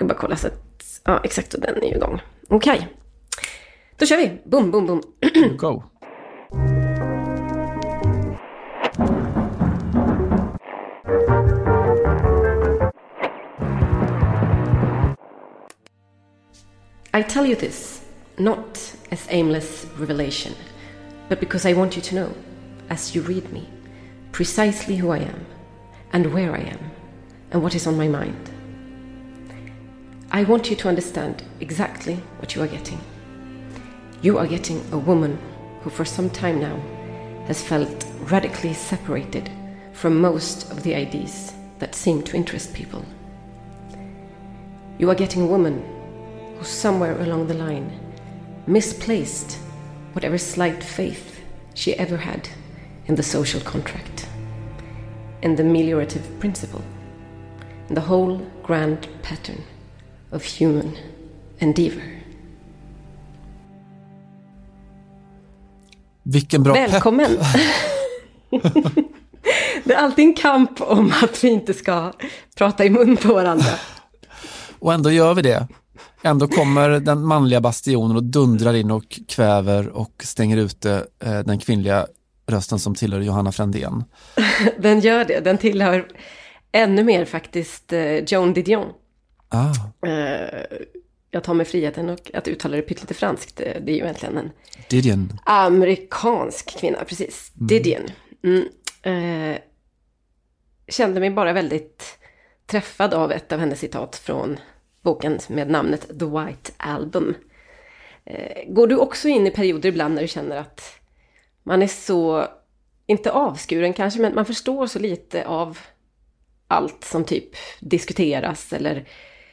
ska bara kolla så att, ja exakt, och den är ju igång. Okej. Okay. Då kör vi. Boom, boom, boom. Go. I tell you this not as aimless revelation, but because I want you to know, as you read me, precisely who I am, and where I am, and what is on my mind. I want you to understand exactly what you are getting. You are getting a woman who, for some time now, has felt radically separated from most of the ideas that seem to interest people. You are getting a woman who, somewhere along the line, misplaced whatever slight faith she ever had in the social contract, in the meliorative principle, in the whole grand pattern of human endeavor. Vilken bra Välkommen! det är alltid en kamp om att vi inte ska prata i mun på varandra. Och ändå gör vi det. Ändå kommer den manliga bastionen och dundrar in och kväver och stänger ute eh, den kvinnliga rösten som tillhör Johanna Frändén. den gör det, den tillhör ännu mer faktiskt eh, Joan Didion. Ah. Eh, jag tar mig friheten och att uttala det pyttelite franskt. Det är ju egentligen en Didion. amerikansk kvinna, precis. Mm. Didion. Mm. Eh, kände mig bara väldigt träffad av ett av hennes citat från boken med namnet The White Album. Eh, går du också in i perioder ibland när du känner att man är så, inte avskuren kanske, men man förstår så lite av allt som typ diskuteras eller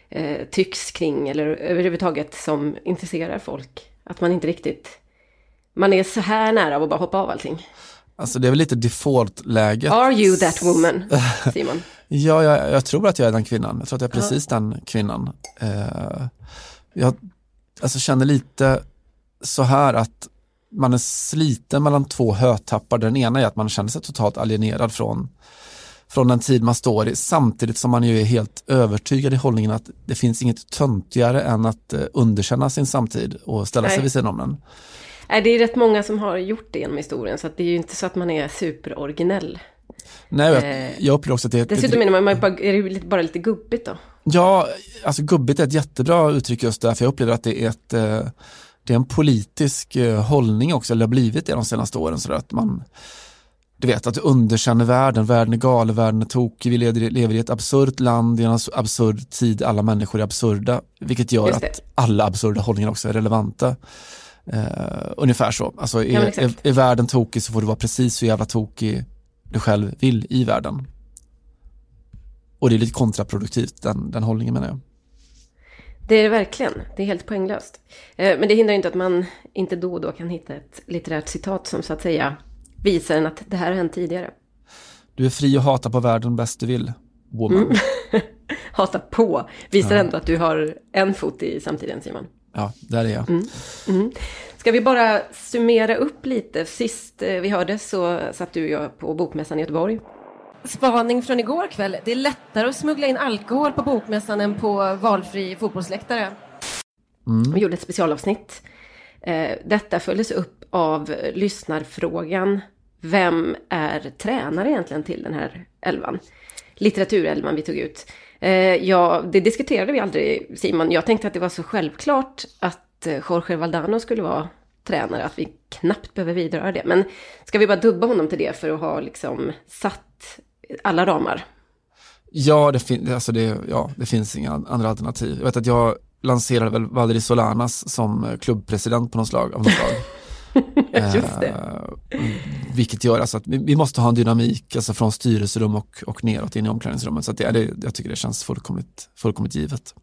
eh, tycks kring eller överhuvudtaget som intresserar folk. Att man inte riktigt, man är så här nära av att bara hoppa av allting. Alltså det är väl lite default-läget. Are you that woman, Simon? ja, jag, jag, tror att jag är den kvinnan. Jag tror att jag är precis ja. den kvinnan. Uh, jag alltså, känner lite så här att man är sliten mellan två hötappar. Den ena är att man känner sig totalt alienerad från från den tid man står i samtidigt som man ju är helt övertygad i hållningen att det finns inget töntigare än att eh, underkänna sin samtid och ställa sig vid sidan om den. Nej, det är rätt många som har gjort det genom historien så det är ju inte så att man är superoriginell. Nej, jag, eh, jag upplever också att det är... Dessutom är, man bara, är det bara lite gubbigt då? Ja, alltså gubbigt är ett jättebra uttryck just därför jag upplever att det är ett eh, det är en politisk hållning också, eller har blivit det de senaste åren, så att man du vet, att du underkänner världen, världen är galen, världen är tokig, vi lever, i ett absurt land, i en absurd tid, alla människor är absurda, vilket gör att alla absurda hållningar också är relevanta. Uh, ungefär så, alltså är, ja, är, är, världen tokig så får du vara precis så jävla tokig du själv vill i världen. Och det är lite kontraproduktivt, den, den hållningen menar jag. Det är det verkligen, det är helt poänglöst. Uh, men det hindrar inte att man inte då och då kan hitta ett litterärt citat som så att säga visar en att det här har hänt tidigare. Du är fri att hata på världen bäst du vill, woman. Mm. hata på, visar ja. ändå att du har en fot i samtiden Simon. Ja, där är jag. Mm. Mm. Ska vi bara summera upp lite? Sist eh, vi hörde så satt du och jag på Bokmässan i Göteborg. Spaning från igår kväll. Det är lättare att smuggla in alkohol på Bokmässan än på valfri fotbollsläktare. Mm. Vi gjorde ett specialavsnitt. Eh, detta följdes upp av lyssnarfrågan. Vem är tränare egentligen till den här elvan? Litteraturelvan vi tog ut. Eh, ja, det diskuterade vi aldrig Simon. Jag tänkte att det var så självklart att eh, Jorge Valdano skulle vara tränare att vi knappt behöver vidröra det. Men ska vi bara dubba honom till det för att ha liksom satt alla ramar? Ja, det, fin alltså det, ja, det finns inga andra alternativ. Jag vet att jag lanserade väl Valderi Solanas som eh, klubbpresident på något slag. Av något slag. Just det. Eh, vilket gör alltså att vi, vi, måste ha en dynamik alltså från styrelserum och, och neråt in i omklädningsrummet. Så det, det, jag tycker det känns fullkomligt, fullkomligt givet.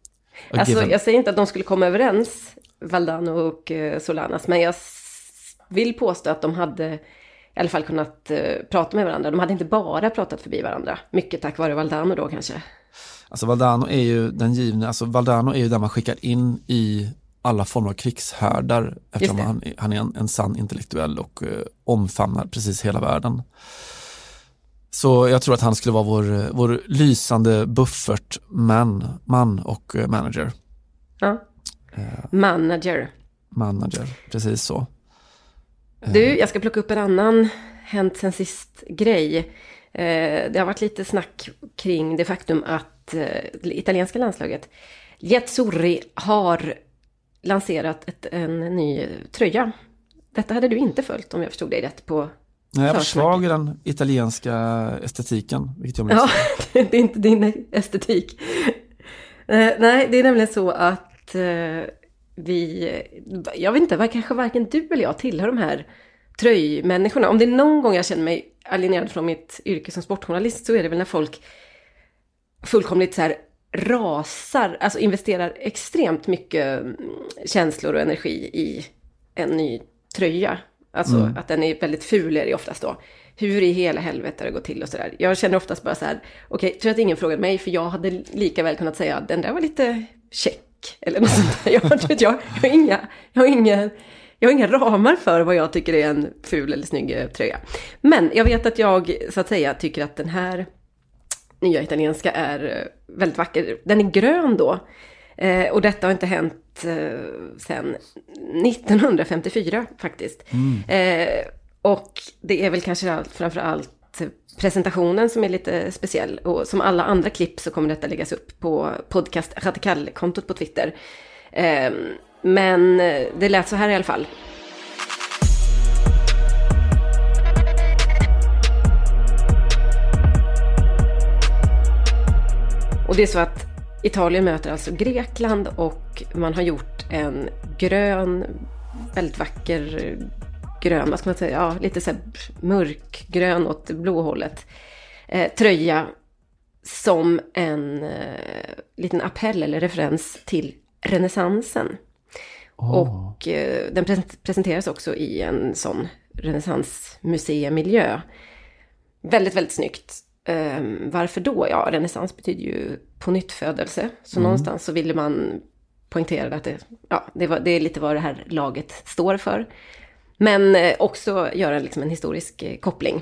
Alltså, jag säger inte att de skulle komma överens, Valdano och eh, Solanas, men jag vill påstå att de hade i alla fall kunnat uh, prata med varandra. De hade inte bara pratat förbi varandra. Mycket tack vare Valdano då kanske. Alltså Valdano är ju den givna, alltså Valdano är ju där man skickar in i alla former av krigshärdar eftersom han, han är en, en sann intellektuell och uh, omfamnar precis hela världen. Så jag tror att han skulle vara vår, vår lysande buffertman man och eh, manager. Ja. Manager. Manager, precis så. Du, jag ska plocka upp en annan hänt sen sist grej. Eh, det har varit lite snack kring det faktum att eh, det italienska landslaget, Jetsurri, har lanserat ett, en ny tröja. Detta hade du inte följt om jag förstod dig rätt på Nej, jag var svag i den italienska estetiken, vilket jag Ja, det är inte din estetik. Eh, nej, det är nämligen så att eh, vi, jag vet inte, kanske varken du eller jag tillhör de här tröjmänniskorna. Om det är någon gång jag känner mig alienerad från mitt yrke som sportjournalist så är det väl när folk fullkomligt så här rasar, alltså investerar extremt mycket mm, känslor och energi i en ny tröja. Alltså att den är väldigt ful är det oftast då. Hur i hela helvete har det gått till och sådär. Jag känner oftast bara så här, okej, tror att ingen frågade mig för jag hade lika väl kunnat säga den där var lite check. Eller något sånt där. Jag, jag, jag, har inga, jag, har inga, jag har inga ramar för vad jag tycker är en ful eller snygg eh, tröja. Men jag vet att jag så att säga tycker att den här nya italienska är eh, väldigt vacker. Den är grön då. Eh, och detta har inte hänt eh, sedan 1954 faktiskt. Eh, och det är väl kanske allt, framför allt presentationen som är lite speciell. Och som alla andra klipp så kommer detta läggas upp på podcast Radikal-kontot på Twitter. Men det lät så här i alla fall. Och det är så att Italien möter alltså Grekland och man har gjort en grön, väldigt vacker grön, vad ska man säga, ja, lite så här mörkgrön åt det blå hållet. Eh, tröja som en eh, liten appell eller referens till renässansen. Och eh, den pres- presenteras också i en sån renässansmuseimiljö. Väldigt, väldigt snyggt. Ehm, varför då? Ja, renässans betyder ju på nytt födelse. Så någonstans så ville man poängtera att det, ja, det, var, det är lite vad det här laget står för. Men eh, också göra liksom en historisk eh, koppling.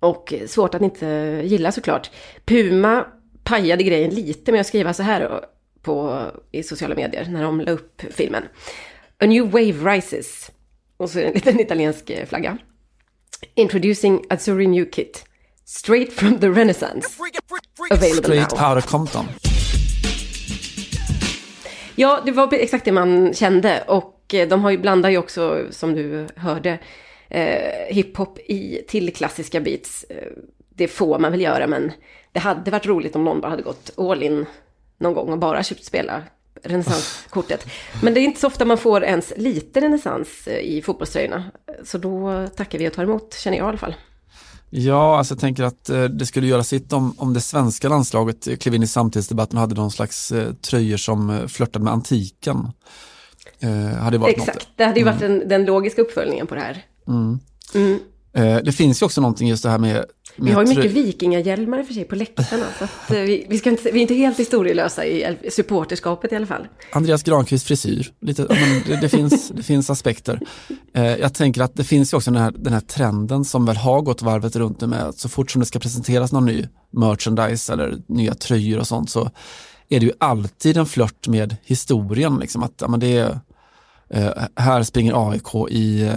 Och svårt att inte gilla såklart. Puma pajade grejen lite med att skriva så här på, i sociala medier när de la upp filmen. A new wave rises. Och så är det en liten italiensk eh, flagga. Introducing Azzurri New Kit. Straight from the Renaissance. Available Straight now. out of Compton. Ja, det var exakt det man kände. Och eh, de har ju blandar ju också, som du hörde, eh, hiphop i, till klassiska beats. Eh, det får man väl göra, men det hade varit roligt om någon bara hade gått all in någon gång och bara köpt spela renässanskortet. Men det är inte så ofta man får ens lite renässans eh, i fotbollströjorna. Så då tackar vi och tar emot, känner jag i alla fall. Ja, alltså jag tänker att eh, det skulle göra sitt om, om det svenska landslaget klev in i samtidsdebatten och hade någon slags eh, tröjor som eh, flörtade med antiken. Eh, hade varit Exakt, något. det hade ju varit den, den logiska uppföljningen på det här. Mm. Eh, det finns ju också någonting just det här med, med Vi har ju mycket vikingahjälmar i för sig på läktarna. Så att, eh, vi, vi, ska inte, vi är inte helt historielösa i el- supporterskapet i alla fall. Andreas Granqvist frisyr, lite, det, det, finns, det finns aspekter. Eh, jag tänker att det finns ju också den här, den här trenden som väl har gått varvet runt nu med att så fort som det ska presenteras någon ny merchandise eller nya tröjor och sånt så är det ju alltid en flört med historien. Liksom, att, ja, men det är, eh, här springer AIK i eh,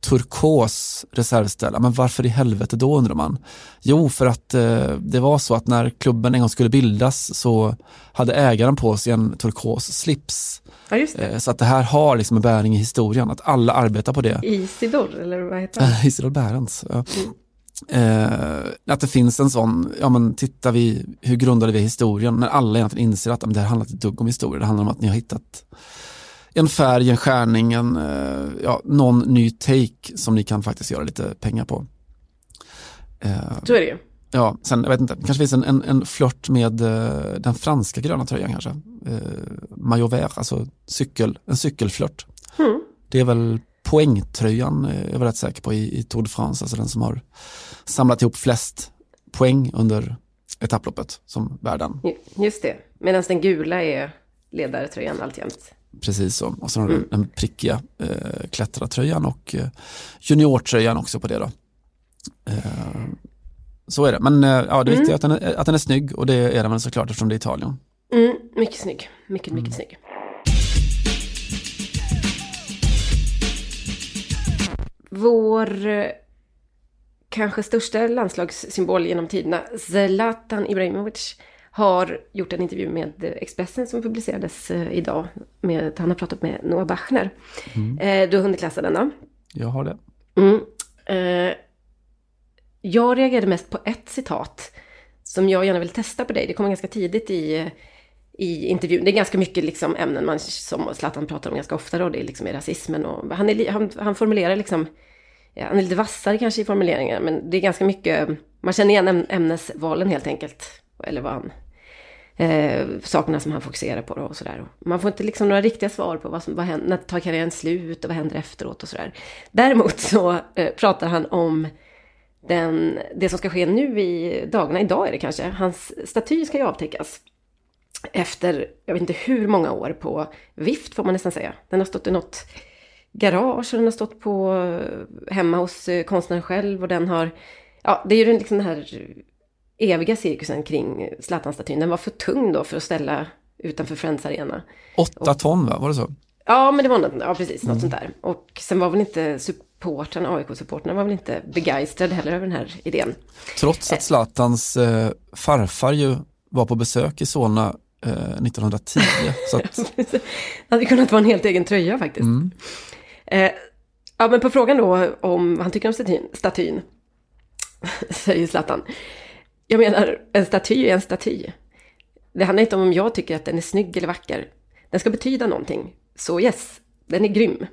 turkos reservställ. Ja, Men varför i helvete då undrar man? Jo, för att eh, det var så att när klubben en gång skulle bildas så hade ägaren på sig en turkos slips. Ja. Eh, så att det här har liksom en bäring i historien, att alla arbetar på det. Isidor, eller vad heter han? Eh, Isidor Bärens. Ja. Eh, att det finns en sån, ja men tittar vi, hur grundade vi historien? När alla egentligen inser att men det här handlar inte ett dugg om historia, det handlar om att ni har hittat en färg, en skärning, en, eh, ja, någon ny take som ni kan faktiskt göra lite pengar på. Eh, Så är det ju. Ja, sen, jag vet inte, kanske finns en, en, en flört med eh, den franska gröna tröjan kanske. Eh, vert, alltså cykel, en cykelflört. Mm. Det är väl poängtröjan, eh, jag är rätt säker på, i, i Tour de France, alltså den som har samlat ihop flest poäng under etapploppet som bär den. Ju- Just det. Medan den gula är ledartröjan alltjämt. Precis så. Och sen har du den prickiga eh, klättrartröjan och eh, juniortröjan också på det då. Eh, så är det. Men eh, ja, det viktiga är att den är, att den är snygg och det är den väl såklart eftersom det är Italien. Mm, mycket snygg. Mycket, mycket snygg. Vår eh, kanske största landslagssymbol genom tiderna, Zlatan Ibrahimovic, har gjort en intervju med Expressen som publicerades eh, idag. Med, han har pratat med Noah Bachner. Mm. Eh, du har hunnit läsa den då? Jag har det. Mm. Eh, jag reagerade mest på ett citat som jag gärna vill testa på dig. Det kommer ganska tidigt i, i intervjun. Det är ganska mycket liksom ämnen man, som Zlatan pratar om ganska ofta då. Det är liksom rasismen och han, är, han, han formulerar liksom, ja, han är lite vassare kanske i formuleringar, men det är ganska mycket, man känner igen ämnesvalen helt enkelt. Eller vad han, eh, sakerna som han fokuserar på då och sådär. Man får inte liksom några riktiga svar på vad som, vad händer, när tar karriären slut och vad händer efteråt och sådär. Däremot så eh, pratar han om den, det som ska ske nu i dagarna, idag är det kanske, hans staty ska ju avtäckas. Efter, jag vet inte hur många år på vift får man nästan säga. Den har stått i något garage och den har stått på eh, hemma hos eh, konstnären själv och den har, ja det är ju liksom den här eviga cirkusen kring Zlatan-statyn. Den var för tung då för att ställa utanför Friends Arena. Åtta ton va, var det så? Ja, men det var något, ja, precis, något mm. sånt där. Och sen var väl inte supportrarna, AIK-supportrarna var väl inte begeistrade heller över den här idén. Trots att Zlatans eh, farfar ju var på besök i Solna eh, 1910. så att... det hade kunnat vara en helt egen tröja faktiskt. Mm. Eh, ja, men på frågan då om vad han tycker om statyn, statyn säger Zlatan. Jag menar, en staty är en staty. Det handlar inte om om jag tycker att den är snygg eller vacker. Den ska betyda någonting. Så yes, den är grym.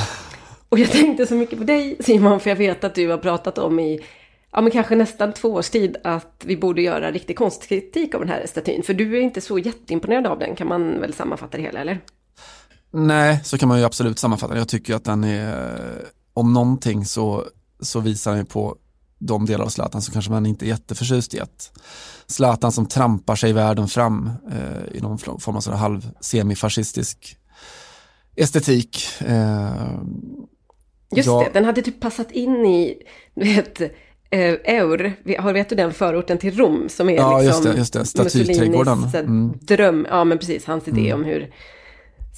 Och jag tänkte så mycket på dig Simon, för jag vet att du har pratat om i, ja men kanske nästan två års tid, att vi borde göra riktig konstkritik av den här statyn. För du är inte så jätteimponerad av den, kan man väl sammanfatta det hela, eller? Nej, så kan man ju absolut sammanfatta det. Jag tycker att den är, om någonting så, så visar den på de delar av Zlatan som kanske man inte är jätteförtjust i. Att Zlatan som trampar sig världen fram eh, i någon form av sådär halv semifascistisk estetik. Eh, Just jag... det, den hade typ passat in i, du vet, eh, Eur, har vet du den förorten till Rom som är ja, liksom just det, just det. Statyträdgården. Mm. dröm, ja men precis, hans idé mm. om hur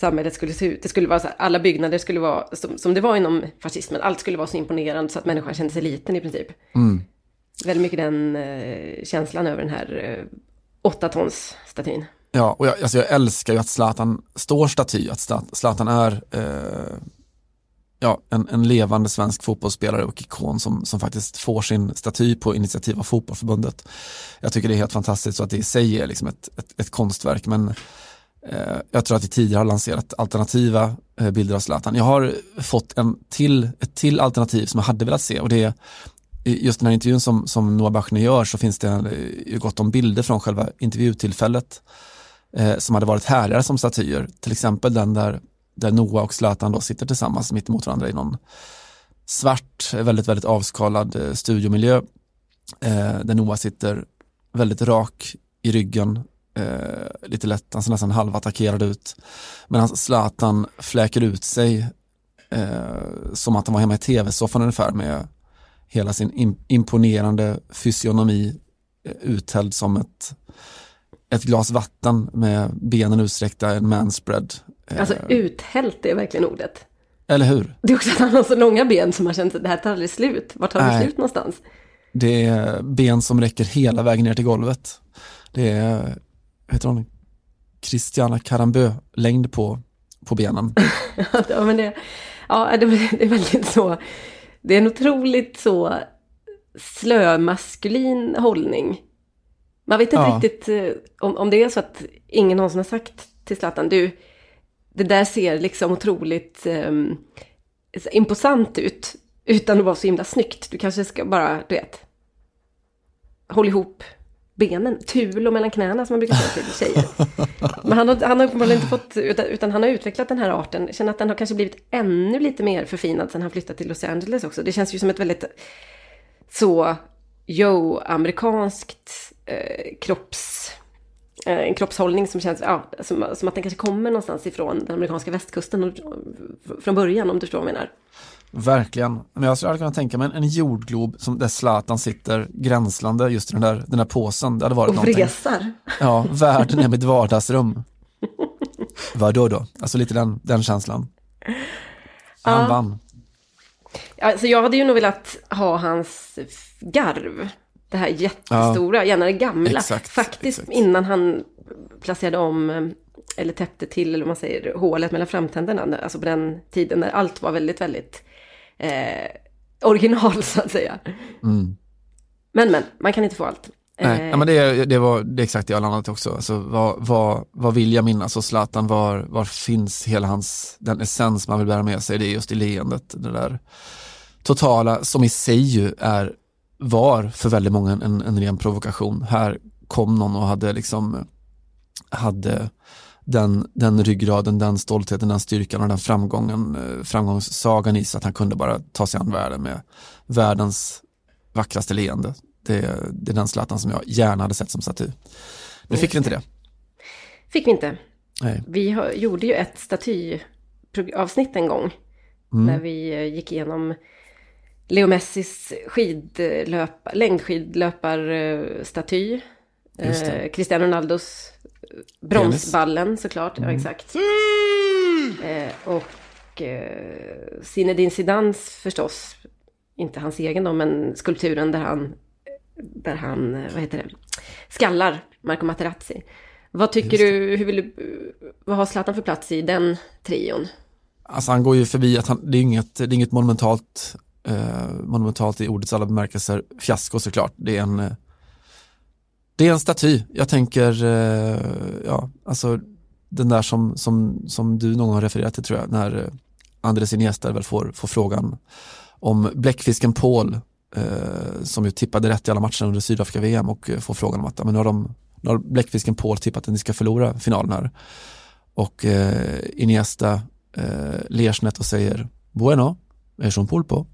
samhället skulle se ut. Det skulle vara så här, alla byggnader skulle vara som, som det var inom fascismen. Allt skulle vara så imponerande så att människan kände sig liten i princip. Mm. Väldigt mycket den eh, känslan över den här eh, åtta tons statyn. Ja, och jag, alltså jag älskar ju att Zlatan står staty, att Zlatan är eh, ja, en, en levande svensk fotbollsspelare och ikon som, som faktiskt får sin staty på initiativ av fotbollförbundet. Jag tycker det är helt fantastiskt så att det i sig är liksom ett, ett, ett konstverk men Eh, jag tror att vi tidigare har lanserat alternativa eh, bilder av Zlatan. Jag har fått en till, ett till alternativ som jag hade velat se och det är just den här intervjun som, som Noah Bachner gör så finns det eh, ju gott om bilder från själva intervjutillfället eh, som hade varit härligare som statyer. Till exempel den där, där Noah och Zlatan då sitter tillsammans mitt emot varandra i någon svart, väldigt, väldigt avskalad eh, studiomiljö eh, där Noah sitter väldigt rak i ryggen eh, lite lätt, han ser nästan halvattackerad ut. Medan Zlatan fläker ut sig eh, som att han var hemma i tv-soffan ungefär med hela sin imponerande fysionomi eh, uthälld som ett, ett glas vatten med benen utsträckta, en manspread. Eh, alltså uthällt är verkligen ordet. Eller hur? Det är också att han har så långa ben som man känner att det här tar aldrig slut. Vart tar det slut någonstans? Det är ben som räcker hela vägen ner till golvet. Det är heter hon, Christiana Karambö längd på, på benen. ja, men det, ja, det, det är väldigt så, det är en otroligt så slömaskulin hållning. Man vet inte ja. riktigt eh, om, om det är så att ingen någonsin har sagt till Zlatan, du, det där ser liksom otroligt um, imposant ut utan att vara så himla snyggt. Du kanske ska bara, du vet, håll ihop benen, tulo mellan knäna som man brukar säga till tjejer. Men han har, han har uppenbarligen inte fått, utan, utan, han har utvecklat den här arten. Jag känner att den har kanske blivit ännu lite mer förfinad sen han flyttade till Los Angeles också. Det känns ju som ett väldigt så, yo, amerikanskt eh, kropps... Eh, en kroppshållning som känns, ja, som, som att den kanske kommer någonstans ifrån den amerikanska västkusten från början, om du förstår vad jag menar. Verkligen. Men jag skulle kunna tänka mig en, en jordglob som där Zlatan sitter gränslande just i den där, den där påsen. Det hade varit Och någonting. vresar. Ja, världen är mitt vardagsrum. Vadå då? Alltså lite den, den känslan. Han Ja. vann. Alltså jag hade ju nog velat ha hans garv. Det här jättestora, gärna det gamla. Exakt, Faktiskt exakt. innan han placerade om, eh, eller täppte till, eller vad man säger, hålet mellan framtänderna. Alltså på den tiden när allt var väldigt, väldigt eh, original så att säga. Mm. Men men, man kan inte få allt. Nej, Eh, men det, det var det exakt det jag landat också. Alltså, vad, vad, vad vill jag minnas? Och Zlatan, var, var finns hela hans, den essens man vill bära med sig? Det är just i leendet, det där totala, som i sig ju är, var för väldigt många en, en ren provokation. Här kom någon och hade liksom, hade den, den ryggraden, den stoltheten, den styrkan och den framgången, eh, framgångssagan i sig att han kunde bara ta sig an världen med världens vackraste leende. Det, det är den Zlatan som jag gärna hade sett som staty. Nu fick vi inte det. Fick vi inte. Nej. Vi har, gjorde ju ett statyavsnitt en gång. Mm. När vi eh, gick igenom Leo Messis skidlöp, längdskidlöparstaty. Det. Eh, Cristiano Ronaldos bronsballen såklart, Mm. ja exakt. Eh, och eh, Zinedine Zidans förstås, inte hans egen då, men skulpturen där han, där han, eh, vad heter det, skallar Marco Materazzi. Vad tycker du, hur vill du, vad har Zlatan för plats i den trion? Alltså han går ju förbi att han, det är inget, det är inget monumentalt, eh, monumentalt i ordets alla bemärkelser, fiasko såklart. Det är en, eh, det är en staty. Jag tänker, eh, ja, alltså den där som, som, som du någon gång refererat till tror jag, när eh, Andres Iniesta väl får, får frågan om bläckfisken Paul, eh, som ju tippade rätt i alla matcher under Sydafrika-VM och eh, får frågan om att men nu har, de, nu har bläckfisken Paul tippat att ni ska förlora finalen här. Och eh, Iniesta eh, ler snett och säger Bueno, är Jean Paul på?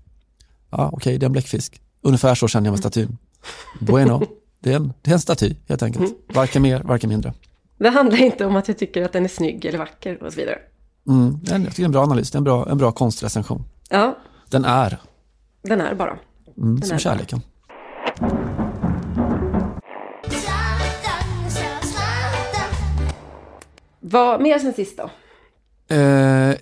Ja, okej, det är en bläckfisk. Ungefär så känner jag med statyn. Bueno, det är en, det är en staty helt enkelt. Varken mer, varken mindre. Det handlar inte om att jag tycker att den är snygg eller vacker och så vidare. Mm, jag tycker det är en bra analys, det är en bra, en bra konstrecension. Ja, Den är, den är bara. mm, Den som är kärleken. Zlatan Vad mer sen sist då? Eh,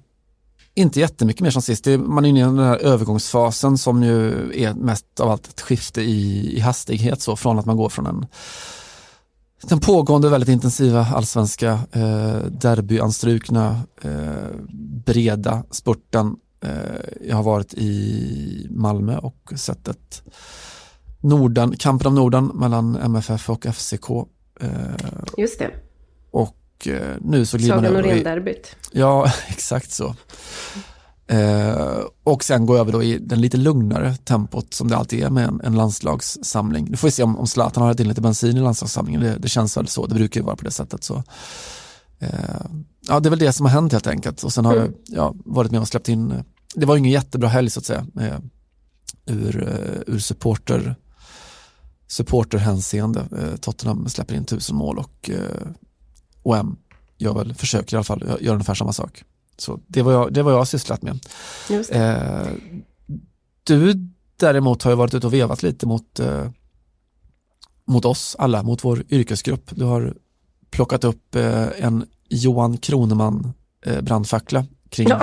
inte jättemycket mer som sist. Det man är inne i den här övergångsfasen som ju är mest av allt ett skifte i, i hastighet så från att man går från en den pågående väldigt intensiva allsvenska eh, derbyanstrukna eh, breda spurten. Eh, jag har varit i Malmö och sett ett Norden, kampen om Norden mellan MFF och FCK. Eh, Just det, och eh, nu så glider man över Norén-derbyt. Ja, exakt så. Eh, och sen går jag över då i den lite lugnare tempot som det alltid är med en, en landslagssamling. Nu får vi se om, om Zlatan har in lite bensin i landslagssamlingen. Det, det känns väl så, det brukar ju vara på det sättet. Så. Eh, ja, det är väl det som har hänt helt enkelt. Och sen har jag ja, varit med och släppt in, eh, det var ju ingen jättebra helg så att säga, eh, ur, eh, ur supporter supporterhänseende. Tottenham släpper in tusen mål och eh, OM gör väl, försöker i alla fall göra ungefär samma sak. Så det var jag, det var jag sysslat med. Eh, du däremot har ju varit ute och vevat lite mot, eh, mot oss alla, mot vår yrkesgrupp. Du har plockat upp eh, en Johan Kroneman eh, brandfackla kring Ja.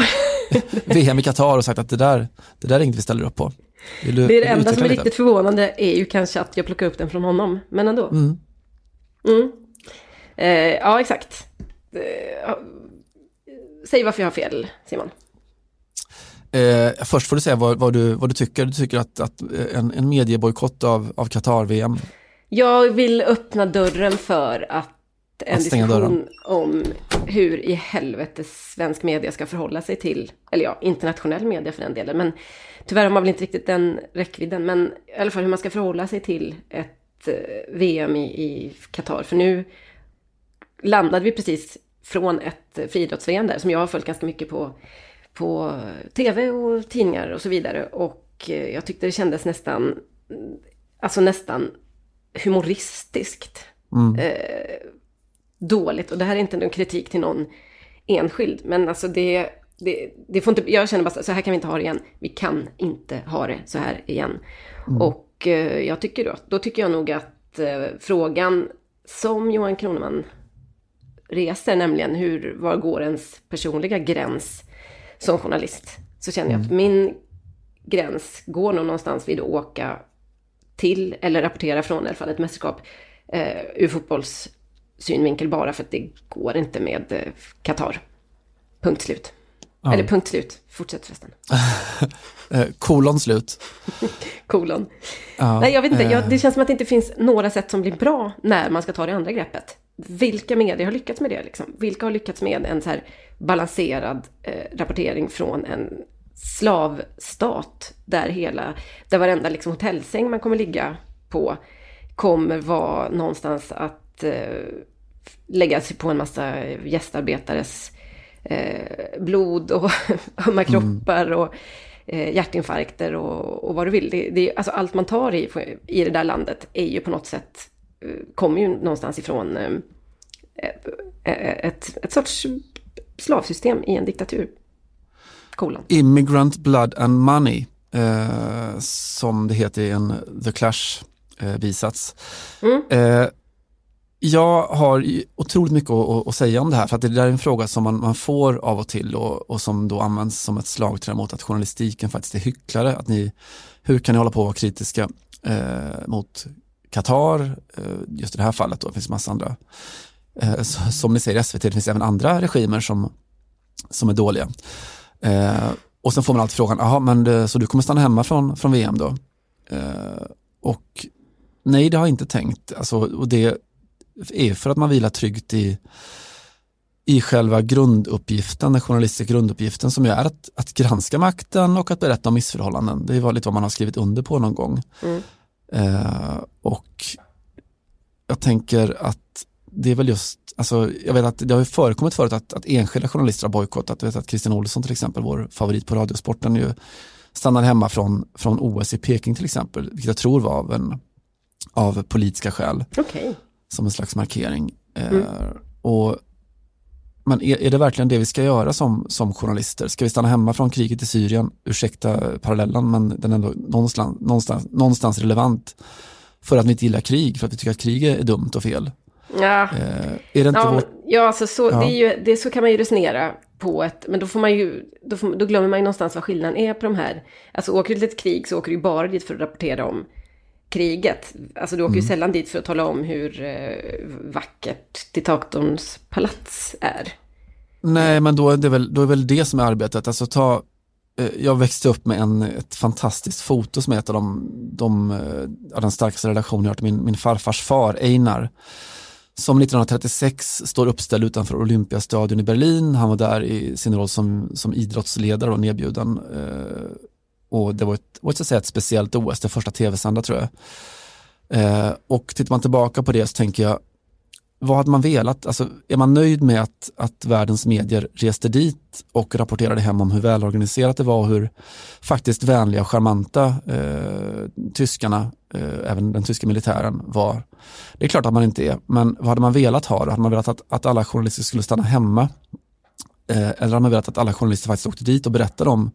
VM i Qatar och sagt att det där, det där är inget vi ställer upp på. Vill du, Det är det enda som är lite? riktigt förvånande är ju kanske att jag plockar upp den från honom, men ändå. Mm. Mm. Eh, ja, exakt. Eh, säg varför jag har fel, Simon. Eh, först får du säga vad, vad, du, vad du tycker. Du tycker att, att en, en mediebojkott av, av Qatar-VM, Jag vill öppna dörren för att en Att diskussion dörren. om hur i helvete svensk media ska förhålla sig till, eller ja, internationell media för den delen, men tyvärr har man väl inte riktigt den räckvidden, men i alla fall hur man ska förhålla sig till ett eh, VM i, i Qatar. För nu landade vi precis från ett friidrotts-VM där, som jag har följt ganska mycket på, på tv och tidningar och så vidare. Och eh, jag tyckte det kändes nästan, alltså nästan humoristiskt Mm. eh, dåligt. Och det här är inte någon kritik till någon enskild, men alltså det, det, det får inte, jag känner bara så här kan vi inte ha det igen. Vi kan inte ha det så här igen. Mm. Och eh, jag tycker då, då tycker jag nog att eh, frågan som Johan Kroneman reser, nämligen hur, var går ens personliga gräns som journalist? Så känner jag att mm. min gräns går nog någonstans vid att åka till, eller rapportera från i alla fall ett mästerskap eh, ur fotbollssynvinkel bara för att det går inte med eh, Qatar. Punkt slut. Ja. Eller punkt slut. Fortsätt förresten. Eh, kolon slut. kolon. Ja, Nej, jag vet inte. Jag, det känns som att det inte finns några sätt som blir bra när man ska ta det andra greppet. Vilka medier har lyckats med det? Liksom? Vilka har lyckats med en så här balanserad eh, rapportering från en slavstat där hela, där varenda liksom hotellsäng man kommer ligga på kommer vara någonstans att eh, lägga sig på en massa gästarbetares eh, blod och ömma mm. kroppar och eh, hjärtinfarkter och, och, vad du vill. Det, det, alltså allt man tar i, i det där landet är ju på något sätt, kommer ju någonstans ifrån eh, ett, ett sorts slavsystem i en diktatur. Kolon. Immigrant Blood and Money, eh, som det heter i en The Clash eh. Mm. Eh, jag har otroligt mycket att, att, säga om det här för att det där är en fråga som man, man får av och till och, och som då används som ett slagträ mot att journalistiken faktiskt är hycklare. Att ni, hur kan ni hålla på och vara kritiska eh, mot Qatar, eh, just i det här fallet då, det finns massa andra. Eh, som ni säger i SVT, det finns även andra regimer som, som är dåliga. Eh, och sen får man alltid frågan, jaha men det, så du kommer stanna hemma från, från VM då? Och nej, det har jag inte tänkt. Alltså, och det är för att man vilar tryggt i, i själva grunduppgiften, den journalistiska grunduppgiften som är att, att granska makten och att berätta om missförhållanden. Det är lite vad man har skrivit under på någon gång. Mm. Eh, och jag tänker att det är väl just, alltså, jag vet att det har förekommit förut att, att enskilda journalister har bojkottat. Jag vet att Christian Olsson till exempel, vår favorit på Radiosporten, ju stannar hemma från, från OS i Peking till exempel, vilket jag tror var av, en, av politiska skäl. Okay. Som en slags markering. Eh, mm. Eh, och, men är, är, det verkligen det vi ska göra som, som journalister? Ska vi stanna hemma från kriget i Syrien? Ursäkta parallellen, men den är ändå någonstans, någonstans, någonstans relevant. För att vi inte gillar krig, för att vi tycker att krig är dumt och fel. Ja, eh, är det inte ja, vår... ja alltså så, ja. Det, ju, det så kan man ju resonera på ett, men då får man ju, då, får, då glömmer man ju någonstans vad skillnaden är på de här. Alltså åker du till ett krig så åker du bara dit för att rapportera om kriget. Alltså du åker mm. ju sällan dit för att tala om hur eh, vackert diktatorns palats är. Nej, men då är det väl, då är väl det som är arbetet. Alltså ta, eh, jag växte upp med en, ett fantastiskt foto som är ett av de, de, eh, den starkaste relationer jag har till min, min farfars far, Einar som 1936 står uppställd utanför Olympiastadion i Berlin. Han var där i sin roll som, som idrottsledare och nedbjuden. Och det var ett, var ett, ett speciellt OS, det första tv-sända tror jag. Eh, och tittar man tillbaka på det så tänker jag, vad hade man velat? Alltså, är man nöjd med att, att världens medier reste dit och rapporterade hem om hur välorganiserat det var och hur faktiskt vänliga och charmanta eh, tyskarna, eh, även den tyska militären var? Det är klart att man inte är, men vad hade man velat ha? Hade man velat att, att alla journalister skulle stanna hemma? Eh, eller hade man velat att alla journalister faktiskt åkte dit och berättade om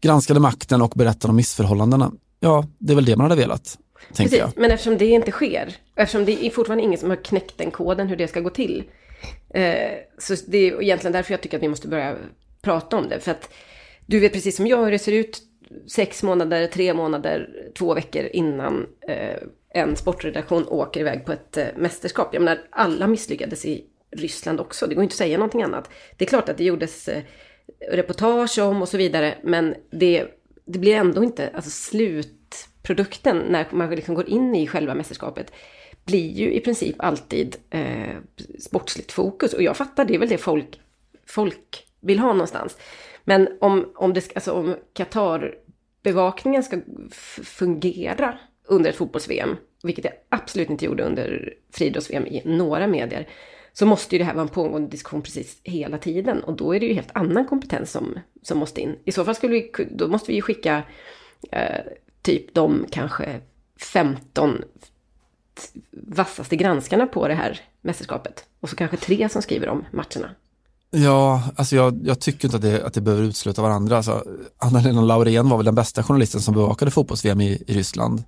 granskade makten och berättade om missförhållandena? Ja, det är väl det man hade velat. Precis, jag. men eftersom det inte sker, eftersom det är fortfarande ingen som har knäckt den koden hur det ska gå till. Eh, så det är egentligen därför jag tycker att vi måste börja prata om det. För att du vet precis som jag hur det ser ut sex månader, tre månader, två veckor innan eh, en sportredaktion åker iväg på ett eh, mästerskap. Jag menar, alla misslyckades i Ryssland också. Det går inte att säga någonting annat. Det är klart att det gjordes eh, reportage om och så vidare, men det, det blir ändå inte, alltså slutprodukten när man liksom går in i själva mästerskapet blir ju i princip alltid eh, sportsligt fokus. Och jag fattar, det är väl det folk, folk vill ha någonstans. Men om, om, det, alltså om Qatar-bevakningen ska fungera under ett fotbolls-VM, vilket det absolut inte gjorde under friidrotts-VM i några medier, så måste ju det här vara en pågående diskussion precis hela tiden. Och då är det ju helt annan kompetens som, som måste in. I så fall skulle vi, då måste vi ju skicka eh, typ de kanske 15 vassaste granskarna på det här mästerskapet. Och så kanske tre som skriver om matcherna. Ja, alltså jag, jag tycker inte att det, att det behöver utesluta varandra. Alltså, Anna-Lena Laurén var väl den bästa journalisten som bevakade fotbolls-VM i, i Ryssland eh,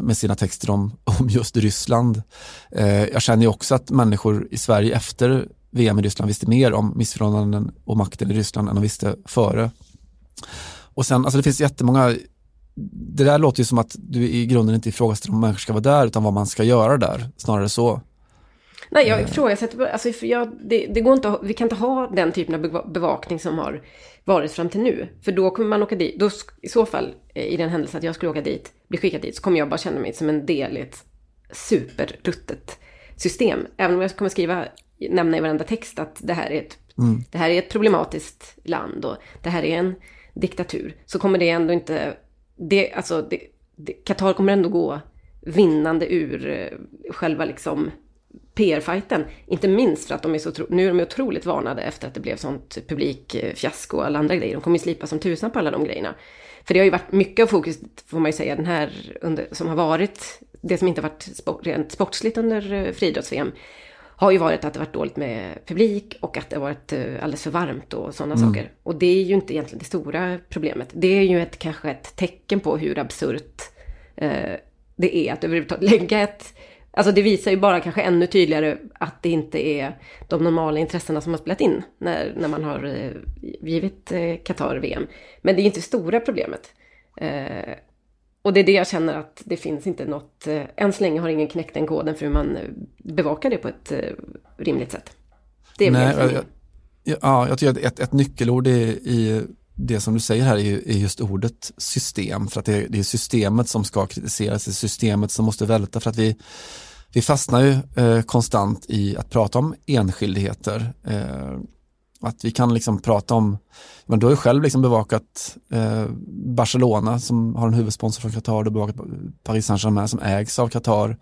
med sina texter om, om just Ryssland. Eh, jag känner ju också att människor i Sverige efter VM i Ryssland visste mer om missförhållanden och makten i Ryssland än de visste före. Och sen, alltså det finns jättemånga det där låter ju som att du i grunden inte ifrågasätter om människor ska vara där utan vad man ska göra där, snarare så. Nej, jag ifrågasätter, alltså för jag, det, det, går inte att, vi kan inte ha den typen av bevakning som har varit fram till nu. För då kommer man åka dit, då i så fall, eh, i den händelsen att jag skulle åka dit, bli skickad dit, så kommer jag bara känna mig som en del i ett superruttet system. Även om jag kommer skriva, nämna i varenda text att det här är ett, mm. det här är ett problematiskt land och det här är en diktatur, så kommer det ändå inte, det, alltså, det, det, Qatar kommer ändå gå vinnande ur eh, själva liksom PR-fighten. Inte minst för att de är så nu är de otroligt varnade efter att det blev sånt publikfiasko och alla andra grejer. De kommer ju slipa som tusan på alla de grejerna. För det har ju varit mycket av fokus, får man ju säga, den här under, som har varit, det som inte har varit sport, rent sportsligt under eh, friidrotts-VM, har ju varit att det varit dåligt med publik och att det har varit eh, alldeles för varmt och sådana mm. saker. Och det är ju inte egentligen det stora problemet. Det är ju ett, kanske ett tecken på hur absurt eh, det är att överhuvudtaget lägga ett Alltså det visar ju bara kanske ännu tydligare att det inte är de normala intressena som har spelat in när, när man har eh, givit eh, Qatar VM. Men det är inte stora problemet. Eh, och det är det jag känner att det finns inte något, eh, än så länge har ingen knäckt den koden för hur man eh, bevakar det på ett eh, rimligt sätt. Det är Nej, jag, jag, ja, jag tycker att ett, ett nyckelord i, i det som du säger här är, är just ordet system, för att det är, det är, systemet som ska kritiseras, det är systemet som måste välta för att vi, vi fastnar ju eh, konstant i att prata om enskildheter. Eh, att vi kan liksom prata om, men du har ju själv liksom bevakat eh, Barcelona som har en huvudsponsor från Qatar, du har bevakat Paris Saint-Germain som ägs av Qatar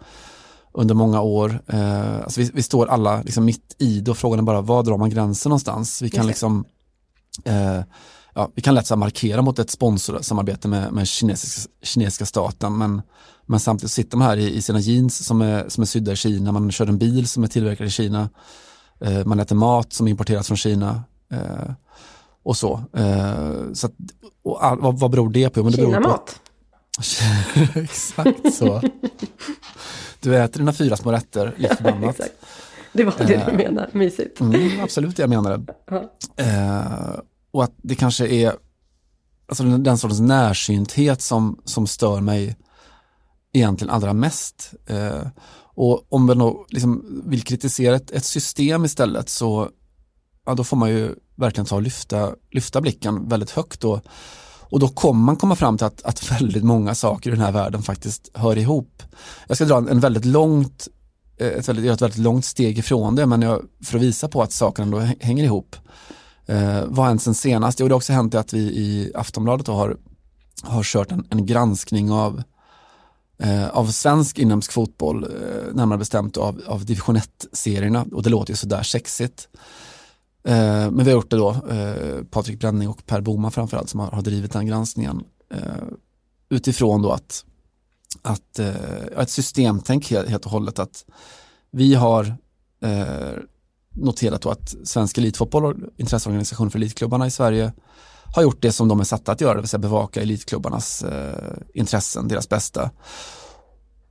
under många år. Eh, alltså vi, vi, står alla liksom mitt i det och frågan är bara var drar man gränsen någonstans? Vi kan liksom eh, ja, vi kan lätt så markera mot ett sponsorsamarbete med, med kinesiska, kinesiska staten men, men samtidigt sitter man här i, i, sina jeans som är, som är sydda i Kina, man kör en bil som är tillverkad i Kina, eh, man äter mat som importeras från Kina eh, och så. Eh, så att, och all, vad, vad beror det på? Men det Kina-mat? Exakt så. Du äter dina fyra små rätter, lite förbannat. det var det du eh, menar, mysigt. Mm, absolut, jag menade. Uh och att det kanske är alltså den, den sortens närsynthet som, som stör mig egentligen allra mest. Eh, och om man då liksom vill kritisera ett, ett, system istället så ja, då får man ju verkligen ta och lyfta, lyfta blicken väldigt högt. Och, och då kommer man komma fram till att, att väldigt många saker i den här världen faktiskt hör ihop. Jag ska dra en, en väldigt långt eh, ett väldigt, ett väldigt långt steg ifrån det men jag, för att visa på att sakerna då hänger ihop. Eh, vad har hänt sen senast? Jo, det har också hänt att vi i Aftonbladet har, har kört en, en granskning av, eh, av svensk inhemsk fotboll, eh, närmare bestämt av, av division 1-serierna och det låter ju sådär sexigt. Eh, men vi har gjort det då, eh, Patrik Bränning och Per Boman framförallt som har, har drivit den granskningen eh, utifrån då att, att eh, ett systemtänk helt, helt och hållet att vi har eh, noterat då att Svensk Elitfotboll och intresseorganisationen för elitklubbarna i Sverige har gjort det som de är satta att göra, det vill säga bevaka elitklubbarnas eh, intressen, deras bästa.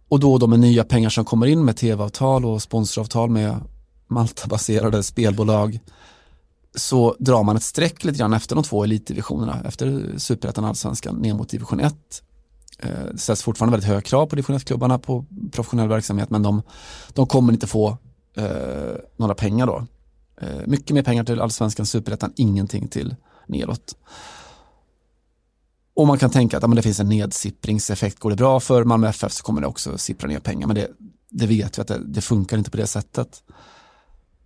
Och då, då med nya pengar som kommer in med tv-avtal och sponsoravtal med Malta-baserade spelbolag så drar man ett streck lite grann efter de två elitdivisionerna, efter superettan allsvenskan ner mot division 1. Eh, det ställs fortfarande väldigt höga krav på division 1-klubbarna på professionell verksamhet men de, de kommer inte få eh, några pengar då. Eh, mycket mer pengar till allsvenskan, superettan, ingenting till nedåt. Och man kan tänka att ja, men det finns en nedsippringseffekt. Går det bra för Malmö FF så kommer det också sippra ner pengar. Men det, det vet vi att det, det, funkar inte på det sättet.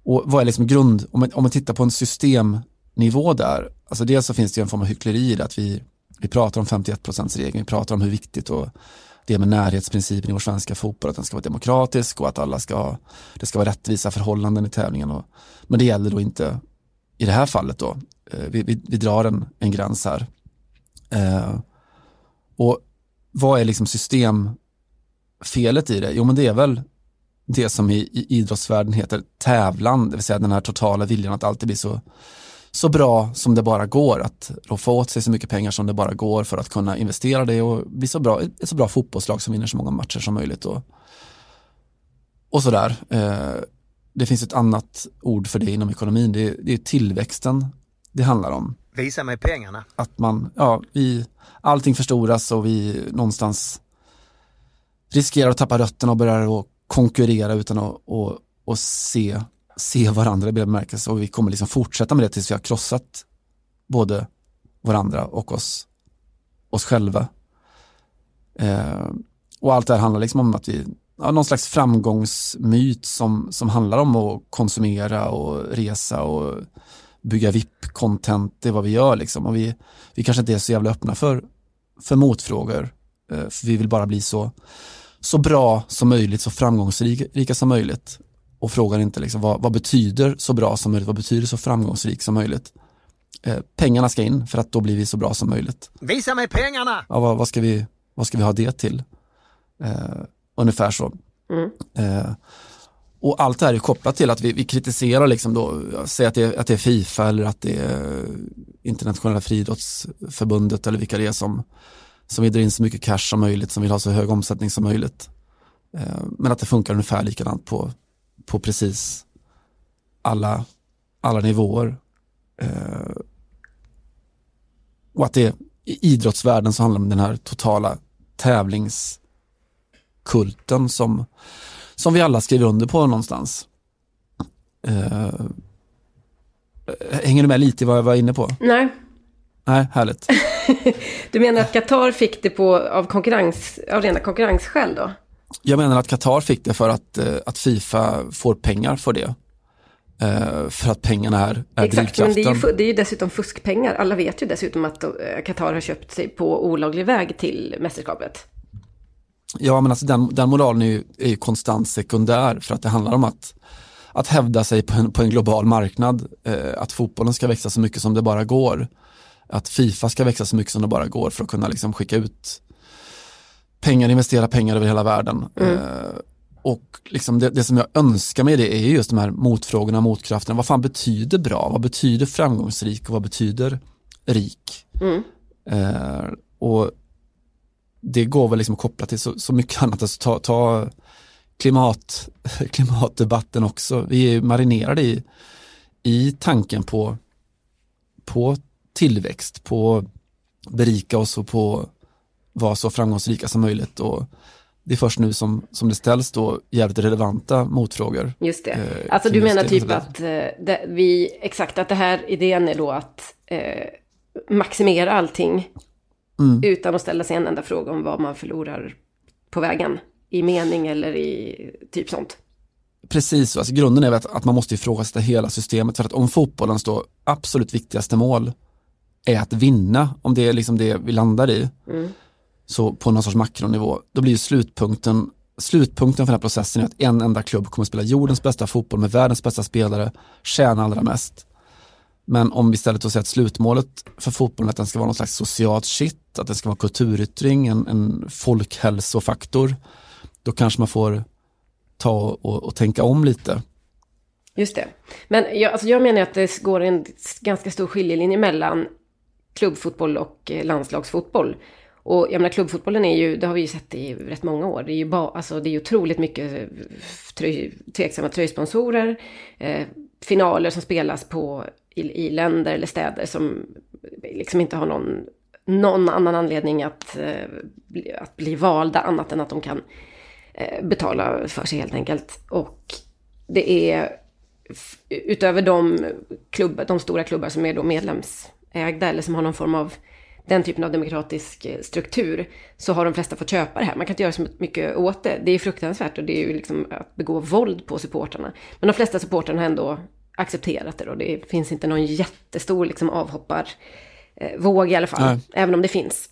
Och vad är liksom grund, om man, om man tittar på en systemnivå där, alltså dels så finns det en form av hyckleri i det att vi, vi pratar om 51% regeln, vi pratar om hur viktigt och det med närhetsprincipen i vår svenska fotboll, att den ska vara demokratisk och att alla ska, ha, det ska vara rättvisa förhållanden i tävlingen. Och, men det gäller då inte i det här fallet då. Eh, vi, vi, vi drar en, en gräns här. Eh, och vad är liksom systemfelet i det? Jo men det är väl det som i, i idrottsvärlden heter tävlan, det vill säga den här totala viljan att alltid bli så, så bra som det bara går, att roffa åt sig så mycket pengar som det bara går för att kunna investera det och bli så bra, ett så bra fotbollslag som vinner så många matcher som möjligt. Och, och sådär. Eh, det finns ett annat ord för det inom ekonomin, det är, det är tillväxten det handlar om. Visa mig pengarna. Att man, ja, vi, allting förstoras och vi någonstans riskerar att tappa rötterna och börjar att konkurrera utan att och, och se, se varandra i bemärkelse och vi kommer liksom fortsätta med det tills vi har krossat både varandra och oss, oss själva. Eh, och allt det här handlar liksom om att vi, ja, någon slags framgångsmyt som, som handlar om att konsumera och resa och bygga VIP-content, det är vad vi gör liksom. Och vi, vi kanske inte är så jävla öppna för, för motfrågor. Eh, för vi vill bara bli så, så bra som möjligt, så framgångsrika som möjligt. Och frågar inte liksom, vad, vad betyder så bra som möjligt, vad betyder så framgångsrik som möjligt? Eh, pengarna ska in för att då blir vi så bra som möjligt. Visa mig pengarna! Ja, vad, vad, ska, vi, vad ska vi ha det till? Eh, ungefär så. Mm. Eh, och allt det här är kopplat till att vi, vi kritiserar liksom då, säg att det, är, att det är Fifa eller att det är internationella friidrottsförbundet eller vilka det är som, som vill dra in så mycket cash som möjligt, som vill ha så hög omsättning som möjligt. Eh, men att det funkar ungefär likadant på, på precis alla, alla nivåer. Eh, och att det i idrottsvärlden så handlar det om den här totala tävlingskulten som som vi alla skriver under på någonstans. Uh, hänger du med lite i vad jag var inne på? Nej. Nej, härligt. du menar att Qatar fick det på, av, konkurrens, av rena konkurrensskäl då? Jag menar att Qatar fick det för att, uh, att Fifa får pengar för det. Uh, för att pengarna är, är Exakt, men det är, ju, det är ju dessutom fuskpengar. Alla vet ju dessutom att Qatar har köpt sig på olaglig väg till mästerskapet. Ja, men alltså den, den moralen är ju, är ju konstant sekundär för att det handlar om att, att hävda sig på en, på en global marknad. Eh, att fotbollen ska växa så mycket som det bara går. Att Fifa ska växa så mycket som det bara går för att kunna liksom skicka ut pengar, investera pengar över hela världen. Mm. Eh, och liksom det, det, som jag önskar mig det är just de här motfrågorna, motkrafterna. Vad fan betyder bra? Vad betyder framgångsrik och vad betyder rik? Mm. Eh, och det går väl liksom att koppla till så, så mycket annat. Alltså ta, ta klimat, klimatdebatten också. Vi är marinerade i, i tanken på, på tillväxt, på berika oss och på vara så framgångsrika som möjligt. Och det är först nu som, som det ställs då jävligt relevanta motfrågor. Just det. Eh, alltså du menar typ att eh, det, vi, exakt att det här idén är då att eh, maximera allting Mm. Utan att ställa sig en enda fråga om vad man förlorar på vägen. I mening eller i typ sånt. Precis, alltså grunden är att, att man måste ifrågasätta hela systemet. För att om fotbollens då absolut viktigaste mål är att vinna, om det är liksom det vi landar i, mm så på någon sorts makronivå, då blir slutpunkten Slutpunkten för den här processen är att en enda klubb kommer att spela jordens bästa fotboll med världens bästa spelare, tjäna allra mest. Men om vi istället säger att slutmålet för fotbollen är att den ska vara någon slags socialt shit, att den ska vara kulturyttring, en, en folkhälsofaktor, då kanske man får ta och, och tänka om lite. Just det. Men jag, alltså jag menar att det går en ganska stor skiljelinje mellan klubbfotboll och eh, landslagsfotboll. Och jag menar klubbfotbollen är ju, det har vi ju sett i rätt många år, det är ju ba, alltså det är otroligt mycket eh, tröj, tveksamma tröjsponsorer, eh, finaler som spelas på i, i länder eller städer som liksom inte har någon, någon annan anledning att, eh, att bli valda annat än att de kan eh, betala för sig helt enkelt. Och det är utöver de, klubb, de stora klubbar som är då medlemsägda eller som har någon form av den typen av demokratisk eh, struktur så har de flesta fått köpa det här. Man kan inte göra så mycket åt det. Det är fruktansvärt och det är ju liksom att begå våld på supporterna. Men de flesta supporterna har ändå accepterat det då. Det finns inte någon jättestor liksom, avhopparvåg i alla fall, Nej. även om det finns.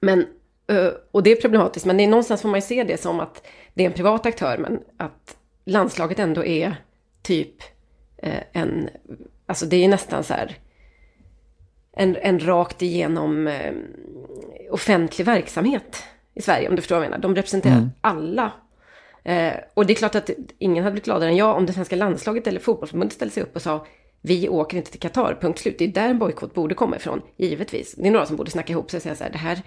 Men, eh, och det är problematiskt, men det är någonstans får man ju se det som att det är en privat aktör, men att landslaget ändå är typ eh, en, alltså det är nästan så här, en, en rakt igenom eh, offentlig verksamhet i Sverige, om du förstår vad jag menar. De representerar mm. alla Eh, och det är klart att ingen hade blivit gladare än jag om det svenska landslaget eller fotbollsförbundet ställde sig upp och sa vi åker inte till Qatar, punkt slut. Det är där en bojkott borde komma ifrån, givetvis. Det är några som borde snacka ihop sig och säga så här, det här,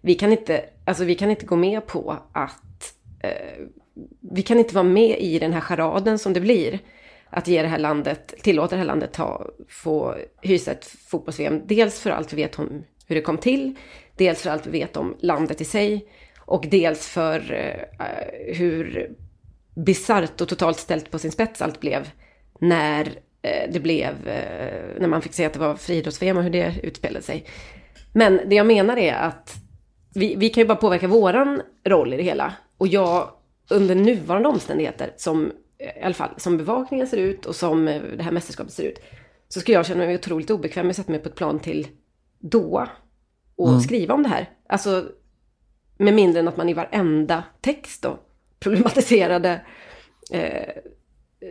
vi kan inte, alltså vi kan inte gå med på att, eh, vi kan inte vara med i den här charaden som det blir. Att ge det här landet, tillåta det här landet ta, få hysa ett fotbolls-VM. Dels för allt vi vet om hur det kom till, dels för allt vi vet om landet i sig och dels för eh, hur bisarrt och totalt ställt på sin spets allt blev när eh, det blev, eh, när man fick se att det var friidrotts-VM och hur det utspelade sig. Men det jag menar är att vi, vi kan ju bara påverka våran roll i det hela. Och jag, under nuvarande omständigheter, som i alla fall som bevakningen ser ut och som det här mästerskapet ser ut, så skulle jag känna mig otroligt obekväm med att sätta mig på ett plan till Doha och mm. skriva om det här. Alltså, med mindre än att man i varenda text då problematiserade eh,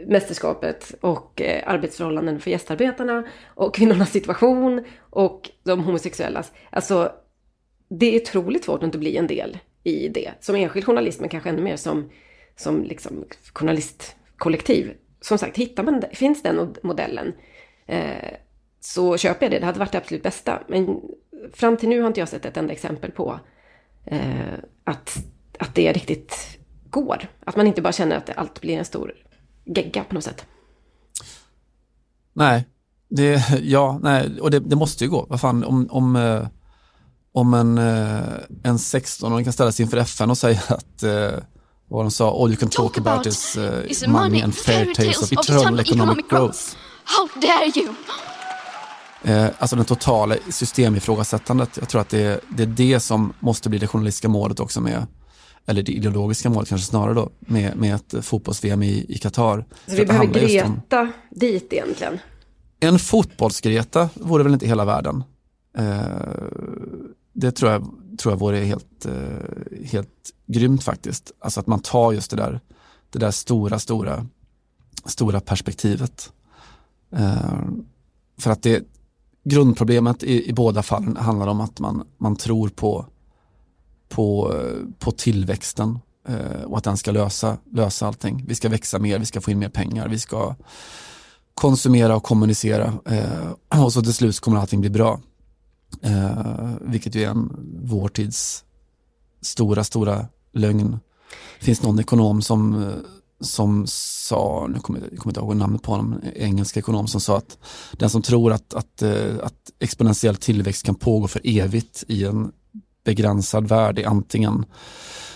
mästerskapet och eh, arbetsförhållanden för gästarbetarna och kvinnornas situation och de homosexuellas. Alltså, det är otroligt svårt att inte bli en del i det. Som enskild journalist, men kanske ännu mer som, som liksom kollektiv. Som sagt, hittar man, finns den modellen eh, så köper jag det. Det hade varit det absolut bästa. Men fram till nu har inte jag sett ett enda exempel på eh, att, att det riktigt går. Att man inte bara känner att allt blir en stor gegga på något sätt. Nej, det, ja, nej, och det, det måste ju gå. Vad fan, om, om, eh, om en, eh, en 16-åring kan ställa sig inför FN och säga att eh, vad de sa, all you can talk, talk about, is, uh, is money, money and fair tales of eternal economic growth. How dare you! Eh, alltså den totala systemifrågasättandet. Jag tror att det är, det är det som måste bli det journalistiska målet också med, eller det ideologiska målet kanske snarare då, med, med ett fotbolls-VM i, i Qatar. Så vi behöver Greta om, dit egentligen? En fotbollsgreta vore väl inte hela världen. Eh, det tror jag, tror jag vore helt, eh, helt grymt faktiskt. Alltså att man tar just det där, det där stora, stora, stora perspektivet. Eh, för att det, grundproblemet i, i båda fallen handlar om att man, man tror på, på, på tillväxten eh, och att den ska lösa, lösa allting. Vi ska växa mer, vi ska få in mer pengar, vi ska konsumera och kommunicera och så till slut kommer allting bli bra. Eh, vilket ju är en vår tids stora, stora lögn. Det finns någon ekonom som, eh, som sa, nu kommer jag, kommer inte ihåg namnet på honom, en engelsk ekonom som sa att den som tror att, att, eh, att exponentiell tillväxt kan pågå för evigt i en begränsad värld är antingen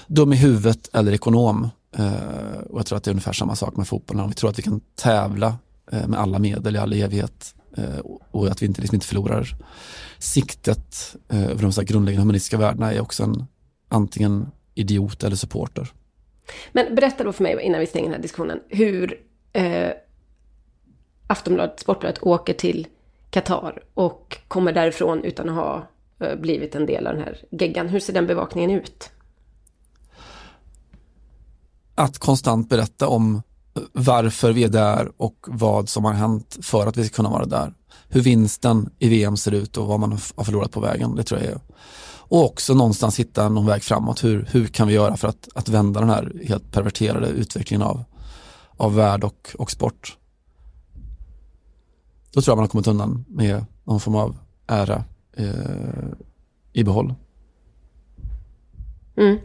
dum i huvudet eller ekonom. Eh, och jag tror att det är ungefär samma sak med fotbollen. Om vi tror att vi kan tävla eh, med alla medel i all evighet och att vi inte, liksom inte förlorar siktet över de så grundläggande humanistiska värdena är också en antingen idiot eller supporter. Men berätta då för mig innan vi stänger den här diskussionen hur eh, Aftonbladet, Sportbladet åker till Qatar och kommer därifrån utan att ha eh, blivit en del av den här geggan. Hur ser den bevakningen ut? Att konstant berätta om varför vi är där och vad som har hänt för att vi ska kunna vara där. Hur vinsten i VM ser ut och vad man har förlorat på vägen. Det tror jag är och också någonstans hitta någon väg framåt. Hur, hur kan vi göra för att, att vända den här helt perverterade utvecklingen av, av värld och, och sport? Då tror jag man har kommit undan med någon form av ära eh, i behåll. Mm.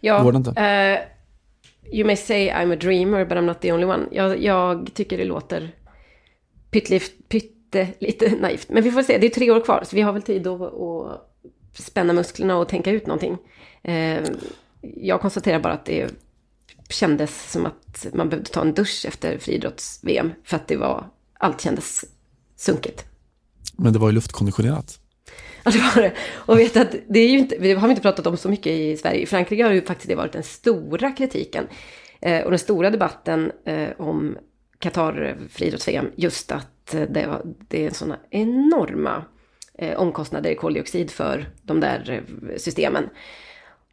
Ja, Går det inte? Uh, you may say I'm a dreamer but I'm not the only one. Jag, jag tycker det låter pytte, lite naivt. Men vi får se, det är tre år kvar så vi har väl tid att, att spänna musklerna och tänka ut någonting. Eh, jag konstaterar bara att det kändes som att man behövde ta en dusch efter friidrotts-VM. För att det var, allt kändes sunkigt. Men det var ju luftkonditionerat. Ja, det var det. Och vet att det är ju inte, det har vi inte pratat om så mycket i Sverige. I Frankrike har ju faktiskt det varit den stora kritiken. Eh, och den stora debatten eh, om Qatar friidrotts-VM. Just att det, var, det är sådana enorma eh, omkostnader i koldioxid för de där eh, systemen.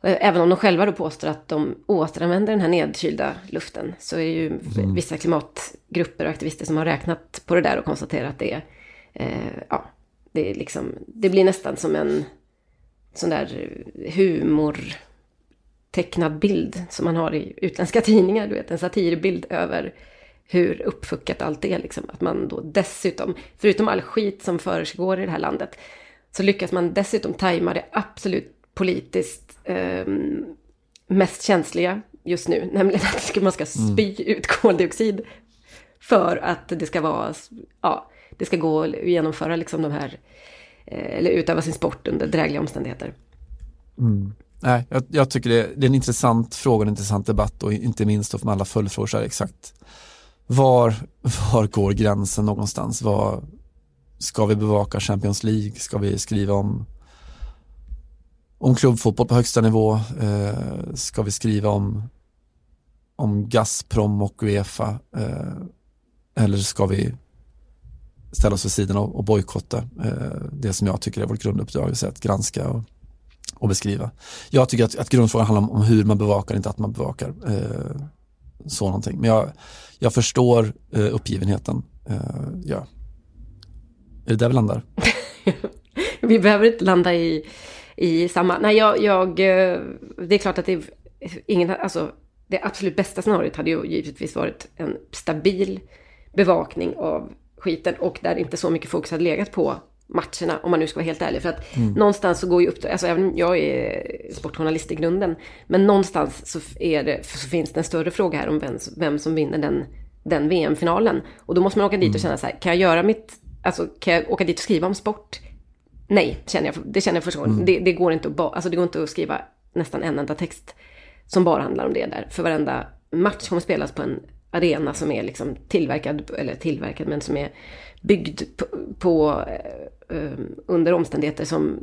Eh, även om de själva då påstår att de återanvänder den här nedkylda luften så är det ju mm. vissa klimatgrupper och aktivister som har räknat på det där och konstaterat att det är, eh, ja, det, liksom, det blir nästan som en sån där humor tecknad bild som man har i utländska tidningar. Du vet, en satirbild över hur uppfuckat allt är. Liksom. Att man då dessutom, förutom all skit som försiggår i det här landet, så lyckas man dessutom tajma det absolut politiskt eh, mest känsliga just nu, nämligen att man ska spy mm. ut koldioxid för att det ska vara, ja, det ska gå att genomföra liksom de här, eh, eller utöva sin sport under drägliga omständigheter. Mm. Nej, jag, jag, tycker det, det, är en intressant fråga, en intressant debatt och inte minst med alla följdfrågor så här exakt var, var går gränsen någonstans? Var, ska vi bevaka Champions League? Ska vi skriva om, om klubbfotboll på högsta nivå? Eh, ska vi skriva om, om Gazprom och Uefa? Eh, eller ska vi ställa oss vid sidan och, och bojkotta eh, det som jag tycker är vårt grunduppdrag, att granska och, och beskriva. Jag tycker att, att grundfrågan handlar om, om, hur man bevakar, inte att man bevakar. Eh, så någonting. Men jag, jag förstår eh, uppgivenheten. Eh, ja. Är det där vi landar? vi behöver inte landa i, i samma... Nej, jag, jag, eh, det är klart att det är ingen... Alltså, det absolut bästa scenariot hade ju givetvis varit en stabil bevakning av skiten och där inte så mycket fokus hade legat på matcherna, om man nu ska vara helt ärlig. För att mm. någonstans så går ju upp, alltså även jag är sportjournalist i grunden, men någonstans så, det, så finns det en större fråga här om vem, vem som vinner den, den VM-finalen. Och då måste man åka dit och mm. känna så här, kan jag göra mitt, alltså kan jag åka dit och skriva om sport? Nej, känner jag, det känner jag första gången. Mm. Det, det, går inte att, alltså det går inte att skriva nästan en enda text som bara handlar om det där. För varenda match kommer spelas på en arena som är liksom tillverkad, eller tillverkad, men som är byggd på, på eh, ehm, under omständigheter som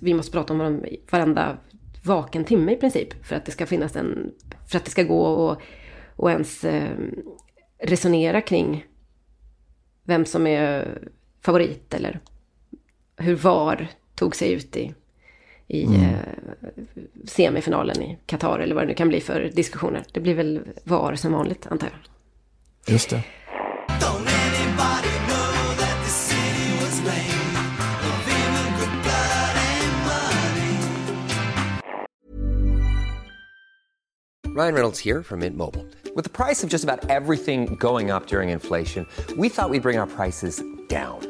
vi måste prata om varenda vaken timme i princip. För att det ska finnas en, för att det ska gå och, och ens eh, resonera kring vem som är favorit eller hur VAR tog sig ut i, i mm. eh, semifinalen i Qatar eller vad det nu kan bli för diskussioner. Det blir väl VAR som vanligt antar jag. Just det. Ryan Reynolds here from Mint Mobile. With the price of just about everything going up during inflation, we thought we'd bring our prices down.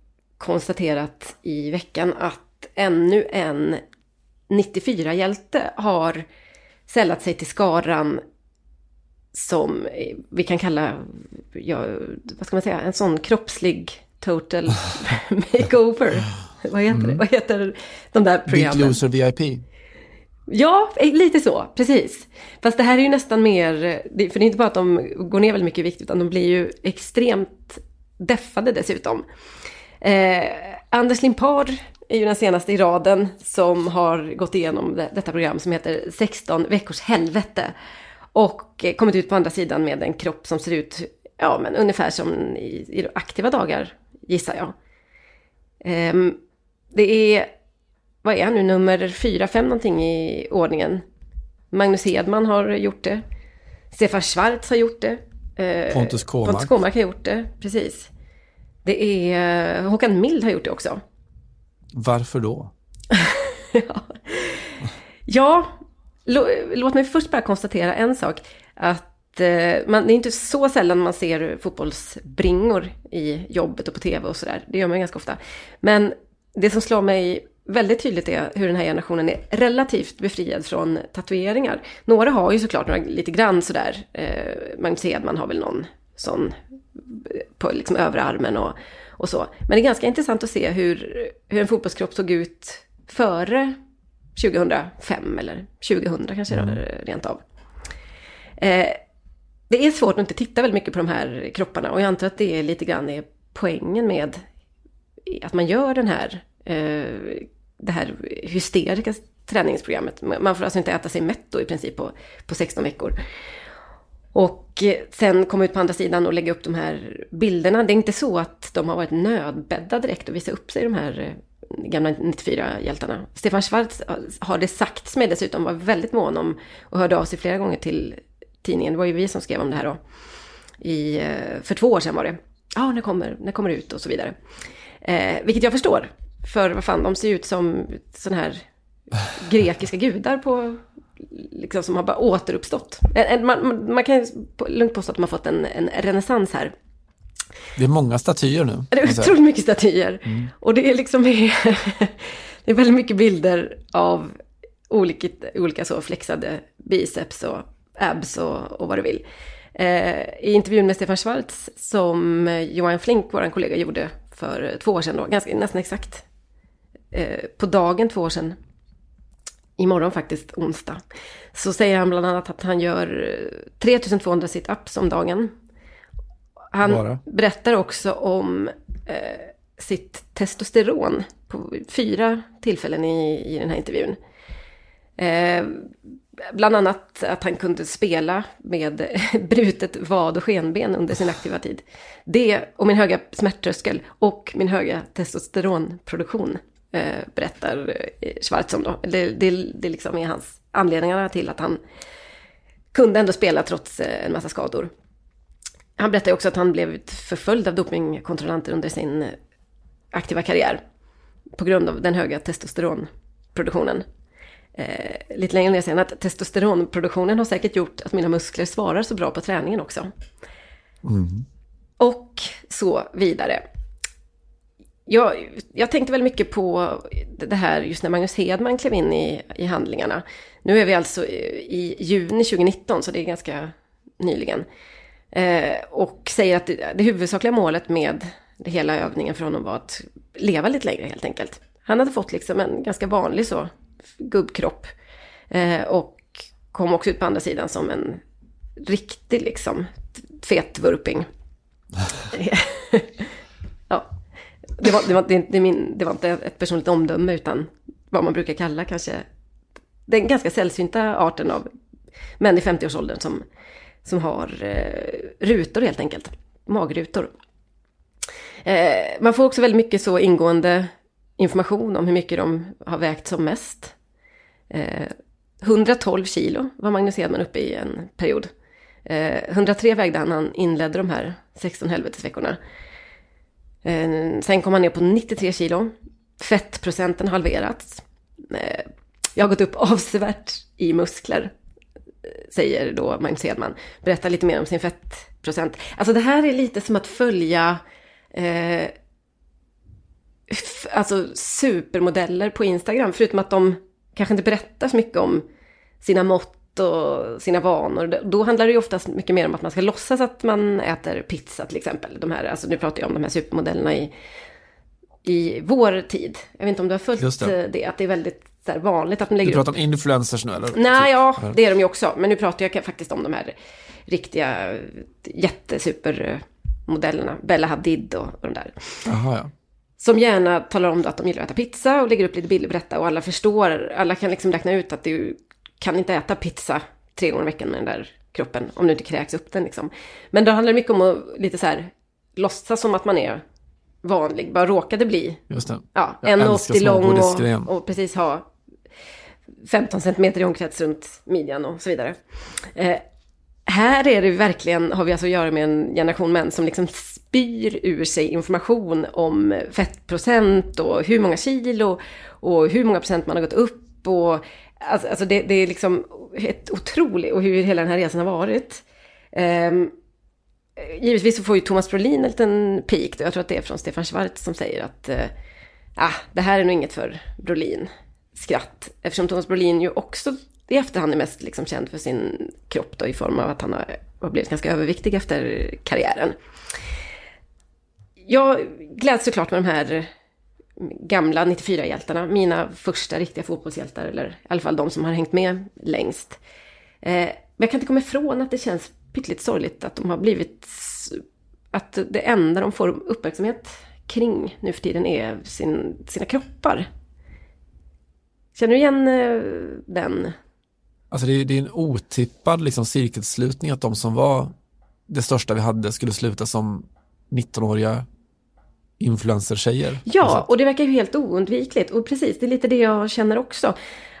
konstaterat i veckan att ännu en 94-hjälte har sällat sig till skaran som vi kan kalla, ja, vad ska man säga, en sån kroppslig total makeover. vad, heter mm. det? vad heter de där programmen? Big Loser VIP. Ja, eh, lite så, precis. Fast det här är ju nästan mer, för det är inte bara att de går ner väldigt mycket i vikt, utan de blir ju extremt deffade dessutom. Eh, Anders Limpar är ju den senaste i raden som har gått igenom det, detta program som heter 16 veckors helvete. Och kommit ut på andra sidan med en kropp som ser ut, ja men ungefär som i, i aktiva dagar, gissar jag. Eh, det är, vad är han nu, nummer fyra, fem någonting i ordningen. Magnus Hedman har gjort det. Stefan Schwarz har gjort det. Eh, Pontus Kåmark. Pontus Kåmark har gjort det, precis. Det är Håkan Mild har gjort det också. Varför då? ja, ja låt mig först bara konstatera en sak. Att eh, man, det är inte så sällan man ser fotbollsbringor i jobbet och på tv och sådär. Det gör man ganska ofta. Men det som slår mig väldigt tydligt är hur den här generationen är relativt befriad från tatueringar. Några har ju såklart några lite grann sådär. Eh, Magnus Hedman har väl någon sån på liksom övre armen och, och så. Men det är ganska intressant att se hur, hur en fotbollskropp såg ut före 2005 eller 2000 kanske mm. rent av. Eh, det är svårt att inte titta väldigt mycket på de här kropparna och jag antar att det är lite grann är poängen med att man gör den här, eh, det här hysteriska träningsprogrammet. Man får alltså inte äta sig mätt då i princip på, på 16 veckor. Och eh, sen komma ut på andra sidan och lägga upp de här bilderna. Det är inte så att de har varit nödbädda direkt och visa upp sig, de här eh, gamla 94-hjältarna. Stefan Schwarz har det sagts mig dessutom var väldigt mån om och hörde av sig flera gånger till tidningen. Det var ju vi som skrev om det här då. I, eh, för två år sedan var det. Ja, ah, när kommer, när kommer det ut och så vidare. Eh, vilket jag förstår. För vad fan, de ser ut som sådana här grekiska gudar på, liksom, som har bara återuppstått. Man, man, man kan lugnt påstå att har fått en, en renässans här. Det är många statyer nu. Det är otroligt mycket statyer. Mm. Och det är liksom det är väldigt mycket bilder av olika, olika så flexade biceps och abs och, och vad du vill. Eh, I intervjun med Stefan Schwarz som Johan Flink, vår kollega, gjorde för två år sedan, då, ganska, nästan exakt eh, på dagen två år sedan, imorgon faktiskt, onsdag, så säger han bland annat att han gör 3200 sit-ups om dagen. Han Bara. berättar också om eh, sitt testosteron på fyra tillfällen i, i den här intervjun. Eh, bland annat att han kunde spela med brutet vad och skenben under sin aktiva tid. Det och min höga smärttröskel och min höga testosteronproduktion eh, berättar eh, Schwarz om då. Det, det, det liksom är hans anledningarna till att han kunde ändå spela trots eh, en massa skador. Han berättar också att han blev förföljd av dopingkontrollanter under sin aktiva karriär. På grund av den höga testosteronproduktionen. Eh, lite längre ner säger han att testosteronproduktionen har säkert gjort att mina muskler svarar så bra på träningen också. Mm. Och så vidare. Jag, jag tänkte väl mycket på det här just när Magnus Hedman klev in i, i handlingarna. Nu är vi alltså i juni 2019, så det är ganska nyligen. Eh, och säger att det, det huvudsakliga målet med det hela övningen för honom var att leva lite längre helt enkelt. Han hade fått liksom en ganska vanlig så gubbkropp. Eh, och kom också ut på andra sidan som en riktig liksom fet vurping. Det var, det, var, det, det, min, det var inte ett personligt omdöme utan vad man brukar kalla kanske den ganska sällsynta arten av män i 50-årsåldern som, som har eh, rutor helt enkelt. Magrutor. Eh, man får också väldigt mycket så ingående information om hur mycket de har vägt som mest. Eh, 112 kilo var Magnus Hedman uppe i en period. Eh, 103 vägde han när han inledde de här 16 helvetesveckorna. Eh, sen kom han ner på 93 kilo. Fettprocenten halverats. Eh, jag har gått upp avsevärt i muskler, eh, säger då Magnus Hedman. Berättar lite mer om sin fettprocent. Alltså det här är lite som att följa eh, alltså supermodeller på Instagram. Förutom att de kanske inte berättar så mycket om sina mått och sina vanor. Då handlar det ju oftast mycket mer om att man ska låtsas att man äter pizza till exempel. De här, alltså nu pratar jag om de här supermodellerna i, i vår tid. Jag vet inte om du har följt det. det. att det är väldigt så vanligt att man lägger Du pratar upp... om influencers nu eller? Nej, typ. ja, det är de ju också. Men nu pratar jag faktiskt om de här riktiga jättesupermodellerna. Bella Hadid och, och de där. Aha, ja. Som gärna talar om att de gillar att äta pizza och lägger upp lite bilder på detta. Och alla förstår, alla kan liksom räkna ut att du kan inte äta pizza tre gånger i veckan med den där kroppen. Om du inte kräks upp den liksom. Men då handlar det mycket om att lite så här låtsas som att man är vanlig. Bara råkade bli Just det. Ja, 1,80 lång och, och, precis ha 15 centimeter i omkrets runt midjan och så vidare. Eh, här är det verkligen, har vi alltså att göra med en generation män som liksom spyr ur sig information om fettprocent och hur många kilo och hur många procent man har gått upp och alltså, alltså det, det, är liksom ett otroligt, och hur hela den här resan har varit. Um, givetvis så får ju Thomas Brolin en liten pik, jag tror att det är från Stefan Schwarz som säger att uh, ah, det här är nog inget för Brolin. Skratt, eftersom Thomas Brolin ju också i efterhand är mest liksom känd för sin kropp då, i form av att han har, har blivit ganska överviktig efter karriären. Jag gläds såklart med de här gamla 94-hjältarna, mina första riktiga fotbollshjältar, eller i alla fall de som har hängt med längst. Eh, men jag kan inte komma ifrån att det känns pyttligt sorgligt att de har blivit... Att det enda de får uppmärksamhet kring nu för tiden är sin, sina kroppar. Känner du igen eh, den? Alltså det är, det är en otippad liksom, cirkelslutning att de som var det största vi hade skulle sluta som 19-åriga influencer-tjejer. Ja, och det verkar ju helt oundvikligt. Och precis, det är lite det jag känner också.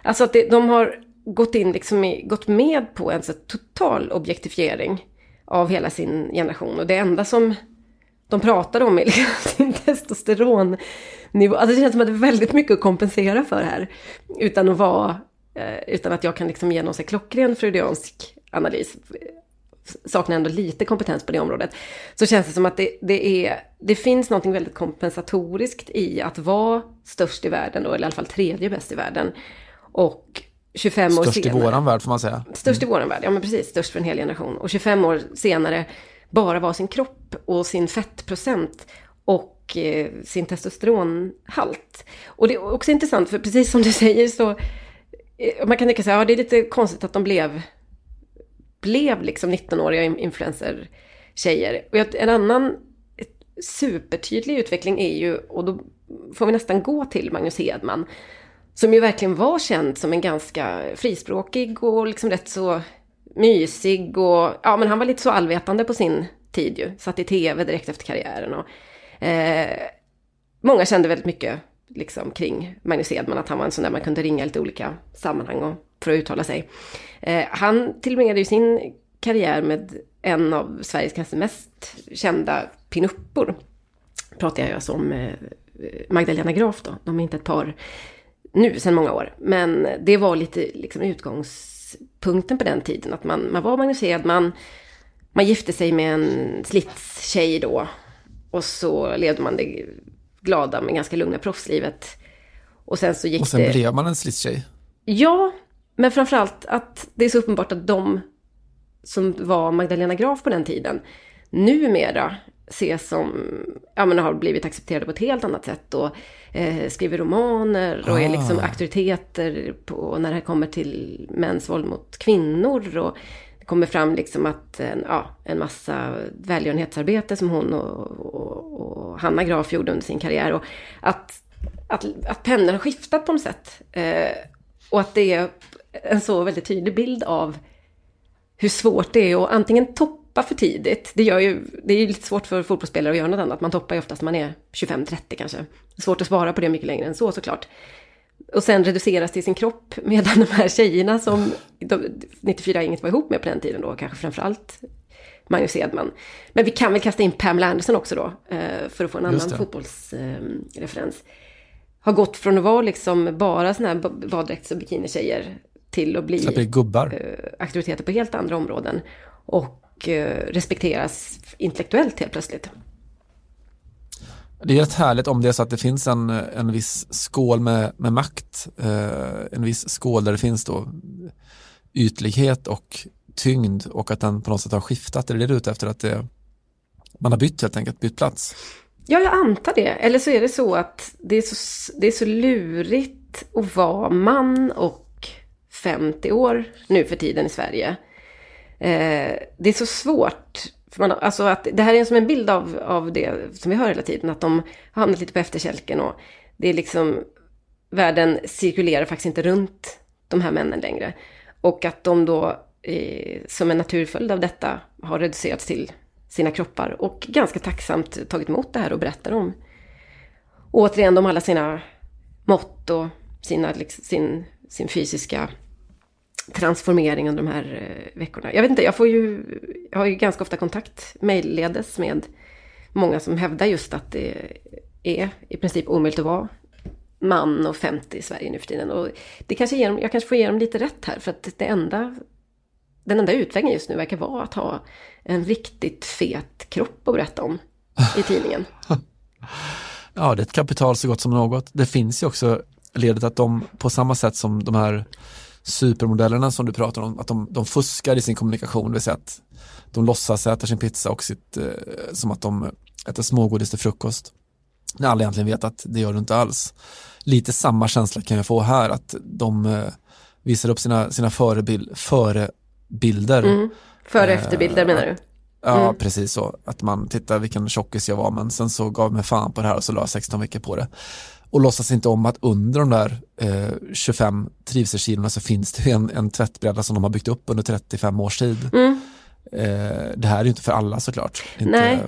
Alltså att det, de har gått in liksom i, gått med på en så total objektifiering av hela sin generation. Och det enda som de pratar om är liksom sin testosteronnivå. Alltså det känns som att det är väldigt mycket att kompensera för här. Utan att vara, eh, utan att jag kan liksom ge någon så klockren freudiansk analys saknar ändå lite kompetens på det området. Så känns det som att det, det, är, det finns något väldigt kompensatoriskt i att vara störst i världen, då, eller i alla fall tredje bäst i världen. Och 25 år Störst senare. i våran värld får man säga. Störst i våran värld, ja men precis. Störst för en hel generation. Och 25 år senare bara vara sin kropp och sin fettprocent och eh, sin testosteronhalt. Och det är också intressant, för precis som du säger så eh, man kan tänka sig, ja det är lite konstigt att de blev blev liksom 19-åriga influencer-tjejer. Och en annan supertydlig utveckling är ju, och då får vi nästan gå till Magnus Hedman, som ju verkligen var känd som en ganska frispråkig och liksom rätt så mysig och, ja men han var lite så allvetande på sin tid ju. Satt i tv direkt efter karriären och eh, många kände väldigt mycket liksom kring Magnus Edman, att han var en sån där man kunde ringa lite olika sammanhang och, för att uttala sig. Eh, han tillbringade ju sin karriär med en av Sveriges kanske mest kända pinuppor. Pratar jag alltså om eh, Magdalena Graf då, de är inte ett par nu sedan många år. Men det var lite liksom utgångspunkten på den tiden, att man, man var Magnus Edman, man gifte sig med en slitstjej då. Och så levde man det glada men ganska lugna proffslivet. Och sen så gick Och sen det... blev man en slitstjej. Ja, men framförallt att det är så uppenbart att de som var Magdalena Graf på den tiden numera ses som, ja men har blivit accepterade på ett helt annat sätt och eh, skriver romaner och är liksom Ah. auktoriteter på när det kommer till mäns våld mot kvinnor och det kommer fram liksom att eh, ja, en massa välgörenhetsarbete som hon och, och, och Hanna Graf gjorde under sin karriär och att, att, att pendeln har skiftat på något sätt. Eh, och att det är en så väldigt tydlig bild av hur svårt det är att antingen toppa för tidigt. Det, gör ju, det är ju lite svårt för fotbollsspelare att göra något annat. Man toppar ju oftast när man är 25-30 kanske. Det är svårt att spara på det mycket längre än så såklart. Och sen reduceras till sin kropp medan de här tjejerna som de, 94 inget var ihop med på den tiden då, kanske framförallt Magnus Edman. Men vi kan väl kasta in Pamela Anderson också då, eh, för att få en annan fotbollsreferens. Har gått från att vara liksom bara såna här ba- baddräkts och bikinitjejer till att bli gubbar. eh, auktoriteter på helt andra områden. Och eh, respekteras intellektuellt helt plötsligt. Det är rätt härligt om det är så att det finns en, en viss skål med, med makt. Eh, en viss skål där det finns då ytlighet och tyngd och att den på något sätt har skiftat. Är det det du är ute efter? Att det, man har bytt helt enkelt, bytt plats? Ja, jag antar det. Eller så är det så att det är så, det är så lurigt att vara man och 50 år nu för tiden i Sverige. Eh, det är så svårt. För man, alltså att, det här är som en bild av, av det som vi hör hela tiden, att de har hamnat lite på efterkälken och det är liksom, världen cirkulerar faktiskt inte runt de här männen längre. Och att de då, eh, som en naturföljd av detta, har reducerats till sina kroppar och ganska tacksamt tagit emot det här och berättar om. Och återigen, de alla sina mått och sina, liksom, sin, sin fysiska transformering under de här eh, veckorna. Jag vet inte, jag får ju, jag har ju ganska ofta kontakt mejlledes med många som hävdar just att det är i princip omöjligt att vara man och 50 i Sverige nu för tiden. Och det kanske ger dem, jag kanske får ge dem lite rätt här, för att det enda, den enda utvägen just nu verkar vara att ha en riktigt fet kropp att berätta om i tidningen. Ja, det är ett kapital så gott som något. Det finns ju också ledet att de på samma sätt som de här supermodellerna som du pratar om, att de, de fuskar i sin kommunikation, det vill säga att de låtsas äta sin pizza och sitt, eh, som att de äter smågodis till frukost. När alla egentligen vet att det gör du inte alls. Lite samma känsla kan jag få här, att de eh, visar upp sina, sina förebild, förebilder. Mm. Före och efterbilder menar du? Ja, precis så. Att man tittar vilken tjockis jag var, men sen så gav jag mig fan på det här och så la jag 16 veckor på det. Och låtsas inte om att under de där eh, 25 trivselkilona så finns det en, en tvättbräda som de har byggt upp under 35 års tid. Mm. Eh, det här är ju inte för alla såklart. Inte, Nej.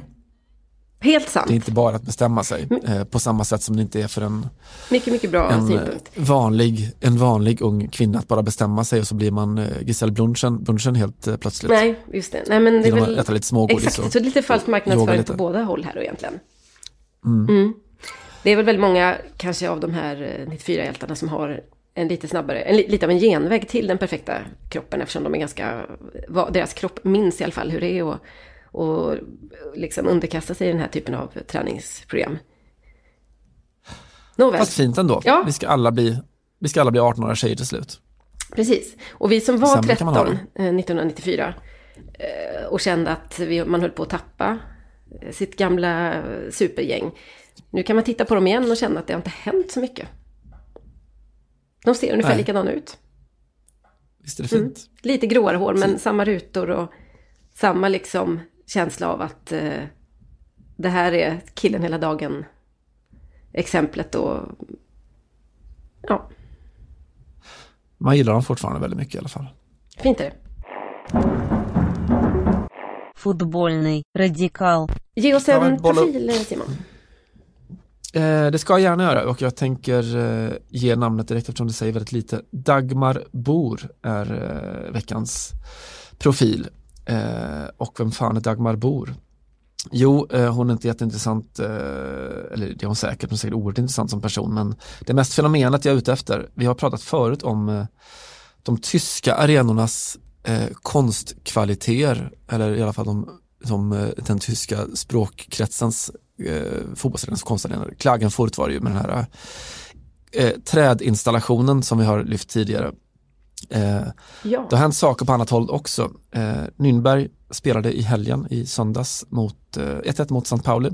Helt sant. Det är inte bara att bestämma sig eh, på samma sätt som det inte är för en, Mycket, mycket bra en, synpunkt. vanlig, en vanlig ung kvinna att bara bestämma sig och så blir man eh, Giselle Bundchen, Bundchen helt eh, plötsligt. Nej, just det. Nej, men det är väl... äta lite smågodis Exakt, och så lite falsk yoga marknadsföring lite. på båda håll här egentligen. Mm. Det är väl väldigt många, kanske av de här eh, 94-hjältarna som har en lite snabbare, en, li- lite av en genväg till den perfekta kroppen eftersom de är ganska, deras kropp minns i alla fall hur det är och, och liksom underkasta sig den här typen av träningsprogram. Nåväl. Fast fint ändå. Ja. Vi, ska alla bli, vi ska alla bli 18-åriga tjejer till slut. Precis. Och vi som var Sämre kan man ha 13 eh, 1994 eh, och kände att vi, man höll på att tappa eh, sitt gamla eh, supergäng. Nu kan man titta på dem igen och känna att det har inte hänt så mycket. De ser ungefär Nej. likadana ut. Visst är det fint? Mm. Lite gråare hår, men samma rutor och samma liksom känsla av att eh, det här är killen hela dagen exemplet och ja. Man gillar dem fortfarande väldigt mycket i alla fall. Fint är det. Fotbollny radikal. Ge oss en profil, Simon. Eh, det ska jag gärna göra och jag tänker eh, ge namnet direkt eftersom det säger väldigt lite. Dagmar Bor är eh, veckans profil. Eh, och vem fan är Dagmar Bor? Jo, eh, hon är inte jätteintressant, eh, eller det är hon säkert, hon är säkert oerhört intressant som person, men det mest fenomenet jag är ute efter, vi har pratat förut om de tyska arenornas konstkvaliteter, eller i alla fall de, de, eh, den tyska språkkretsens eh, fotbollsarenans konstarenor. Klagenfurt var det ju med den här eh, trädinstallationen som vi har lyft tidigare. Eh, Ja. det har hänt saker på annat håll också. Eh, Nürnberg spelade i helgen i söndags mot eh, 1-1 mot St. Pauli.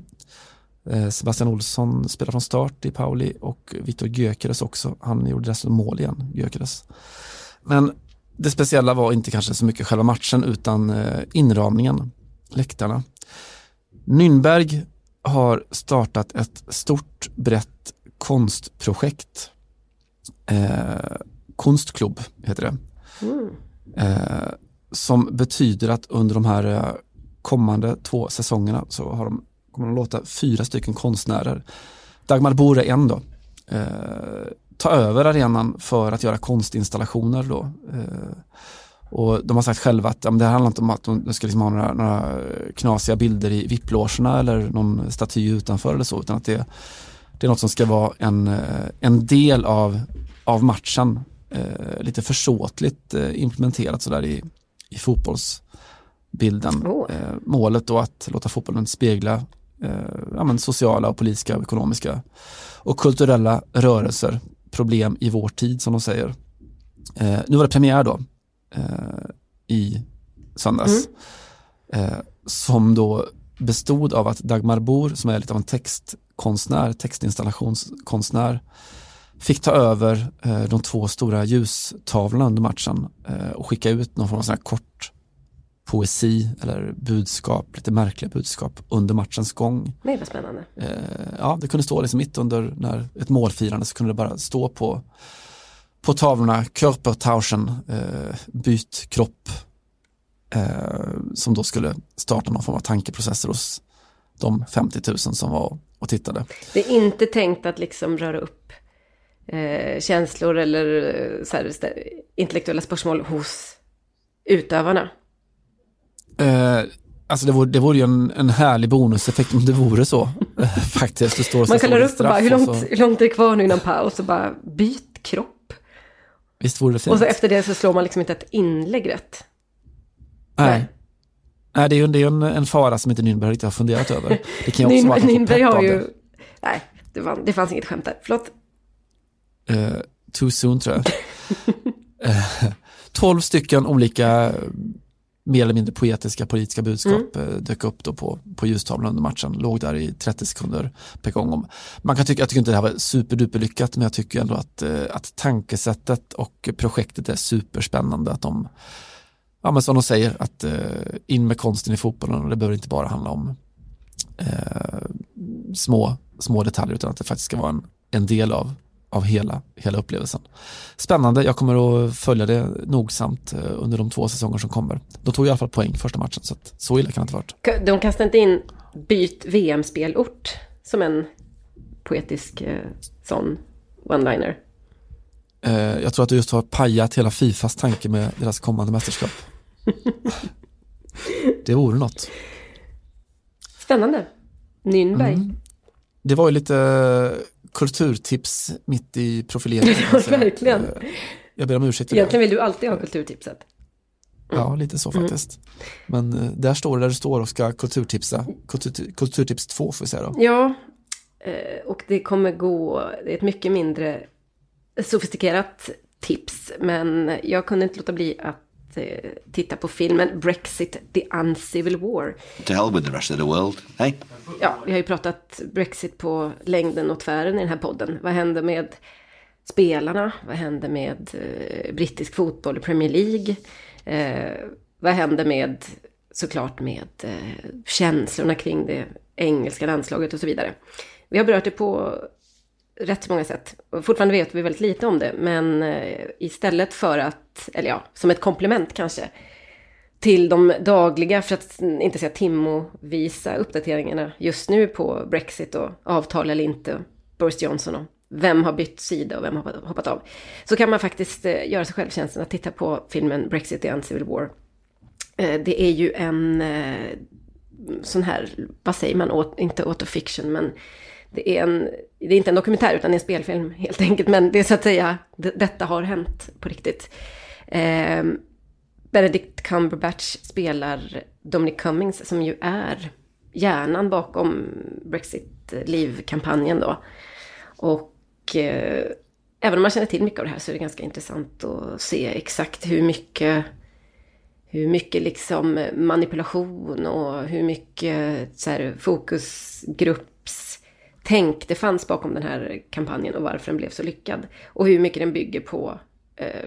Eh, Sebastian Olsson spelar från start i Pauli och Viktor Gyökeres också. Han gjorde dessutom mål igen, Gyökeres. Men det speciella var inte kanske så mycket själva matchen utan eh, inramningen, läktarna. Nürnberg har startat ett stort brett konstprojekt. Eh, Konstklubb heter det. Eh, som betyder att under de här eh, kommande två säsongerna så har de, kommer de låta fyra stycken konstnärer, Dagmar Bore en då, eh, ta över arenan för att göra konstinstallationer då. Eh, och de har sagt själva att ja, det handlar inte om att de ska liksom ha några, några knasiga bilder i VIP-logerna eller någon staty utanför eller så, utan att det, det är något som ska vara en, eh, en del av, av matchen. Eh, lite försåtligt eh, implementerat sådär i, i fotbollsbilden. Åh. Eh, målet då att låta fotbollen spegla eh, ja, sociala och politiska och ekonomiska och kulturella rörelser, problem i vår tid som de säger. Eh, nu var det premiär då i söndags. Eh, som då bestod av att Dagmar Bor, som är lite av en textkonstnär, textinstallationskonstnär, fick ta över eh, de två stora ljustavlorna under matchen eh, och skicka ut någon form av sån här kort poesi eller budskap, lite märkliga budskap under matchens gång. Nej, vad spännande. Eh, ja, det kunde stå liksom mitt under när ett målfirande så kunde det bara stå på, på tavlorna Körpertauschen, eh, byt kropp, eh, som då skulle starta någon form av tankeprocesser hos de 50 000 som var och tittade. Det är inte tänkt att liksom röra upp eh, känslor eller eh, här, intellektuella spörsmål hos utövarna. Eh, alltså det vore, det vore ju en, en härlig bonuseffekt om det vore så. faktiskt. Det står Man kallar upp och bara, hur långt, så, hur långt är det kvar nu innan paus? Och bara, byt kropp. Visst vore det fint? Och så efter det så slår man liksom inte ett inlägg rätt. Nej. Nej, det är ju det är ju en, en fara som inte Nürnberg riktigt har funderat över. Det kan ju också vara Nynberg har ju... Nej, det, var, det fanns inget skämt där. Förlåt. Eh, too soon tror jag. 12 stycken olika mer eller mindre poetiska politiska budskap Mm. eh, dök upp då på, på ljustavlan under matchen. Låg där i 30 sekunder per gång. Om. Man kan tycka, jag tycker inte det här var superduper lyckat men jag tycker ändå att, eh, att tankesättet och projektet är superspännande. Att de, ja men som de säger, att eh, in med konsten i fotbollen och det behöver inte bara handla om eh, små, små detaljer utan att det faktiskt ska vara en, en del av, av hela, hela upplevelsen. Spännande, jag kommer att följa det nogsamt eh, under de två säsonger som kommer. De tog i alla fall poäng första matchen, så att, så illa kan det inte ha varit. De kastade inte in byt VM-spelort som en poetisk eh, sån one-liner. Eh, jag tror att du just har pajat hela Fifas tanke med deras kommande mästerskap. det vore något. Spännande. Nürnberg. Mm. Det var ju lite kulturtips mitt i profileringen. säga. verkligen. Eh, Jag ber om ursäkt. Egentligen vill du alltid ha kulturtipset. Ja, lite så faktiskt. Men eh, där står det där du står och ska kulturtipsa. Kultur, kulturtips 2 får vi säga då. Ja, eh, och det kommer gå, det är ett mycket mindre sofistikerat tips, men jag kunde inte låta bli att eh, titta på filmen Brexit, The Uncivil War. To hell with the rest of the world, eh? Ja, vi har ju pratat Brexit på längden och tvären i den här podden. Vad händer med spelarna? Vad händer med eh, brittisk fotboll i Premier League? Eh, vad händer med, såklart med eh, känslorna kring det engelska landslaget och så vidare. Vi har berört det på rätt många sätt. Och fortfarande vet vi väldigt lite om det, men eh, istället för att, eller ja, som ett komplement kanske, till de dagliga, för att inte säga timmovisa uppdateringarna just nu på Brexit och avtal eller inte, Boris Johnson och vem har bytt sida och vem har hoppat av. Så kan man faktiskt eh, göra sig själv tjänsten att titta på filmen Brexit and Civil War. Eh, det är ju en sån här, vad säger man, inte autofiction, men det är, en, det är inte en dokumentär utan en spelfilm helt enkelt. Men det är så att säga, detta har hänt på riktigt. Eh, Benedict Cumberbatch spelar Dominic Cummings som ju är hjärnan bakom Brexit-livkampanjen då. Och eh, även om man känner till mycket av det här så är det ganska intressant att se exakt hur mycket hur mycket liksom manipulation och hur mycket så här, Tänk, det fanns bakom den här kampanjen och varför den blev så lyckad. Och hur mycket den bygger på eh,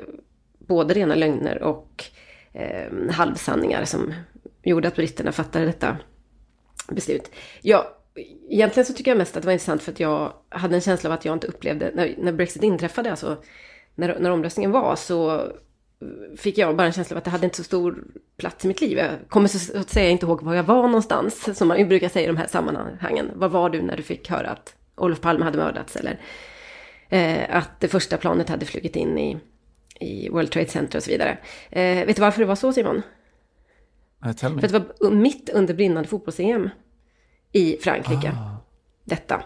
både rena lögner och eh, halvsanningar som gjorde att britterna fattade detta beslut. Ja, egentligen så tycker jag mest att det var intressant för att jag hade en känsla av att jag inte upplevde, när, när Brexit inträffade, alltså när, när omröstningen var, så fick jag bara en känsla av att det hade inte så stor plats i mitt liv. Jag kommer så att säga inte ihåg var jag var någonstans, som man ju brukar säga i de här sammanhangen. Var var du när du fick höra att Olof Palme hade mördats? Eller eh, att det första planet hade flugit in i, i World Trade Center och så vidare. Eh, vet du varför det var så, Simon? För att det var mitt under brinnande fotbolls-EM i Frankrike. Detta.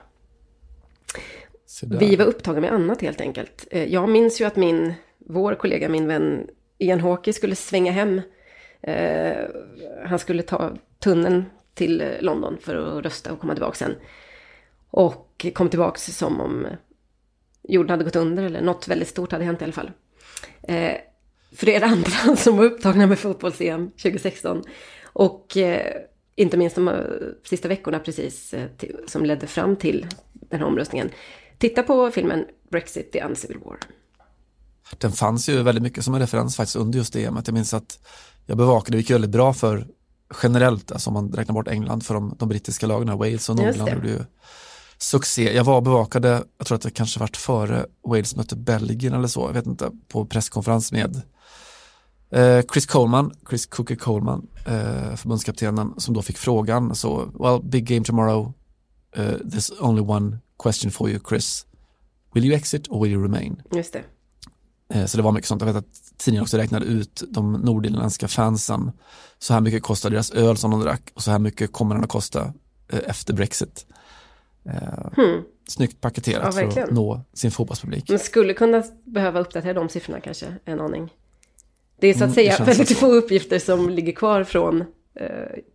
Se där. Vi var upptagna med annat helt enkelt. Eh, Jag minns ju att min, vår kollega, min vän Ian Hawkey skulle svänga hem. Eh, han skulle ta tunneln till eh, London för att rösta och komma tillbaka sen. Och kom tillbaka som om jorden hade gått under eller något väldigt stort hade hänt i alla fall. Eh, för er andra som var upptagna med fotbolls-EM 2016 och eh, inte minst de eh, sista veckorna precis eh, till, som ledde fram till den här omröstningen. Titta på filmen Brexit, the Uncivil War. Den fanns ju väldigt mycket som en referens faktiskt under just det EMet. Jag minns att jag bevakade, det gick väldigt bra för generellt, alltså om man räknar bort England, för de, de brittiska lagen, Wales och Nordland gjorde ju succé. Jag var och bevakade, jag tror att det kanske varit före Wales mötte Belgien eller så, jag vet inte, på presskonferens med eh, Chris Coleman, Chris Cookie Coleman, eh, förbundskaptenen, som då fick frågan, så, well, big game tomorrow, uh, there's only one question for you Chris, will you exit or will you remain? Just det. Eh, Så det var mycket sånt. Jag vet att tidningen också räknade ut de nordirländska fansen. Så här mycket kostar deras öl som de drack och så här mycket kommer den att kosta eh, efter Brexit. Eh, Snyggt paketerat Hmm. Ja, för att nå sin fotbollspublik. Man skulle kunna behöva uppdatera de siffrorna kanske en aning. Det är så att Mm, säga väldigt så. få uppgifter som ligger kvar från eh,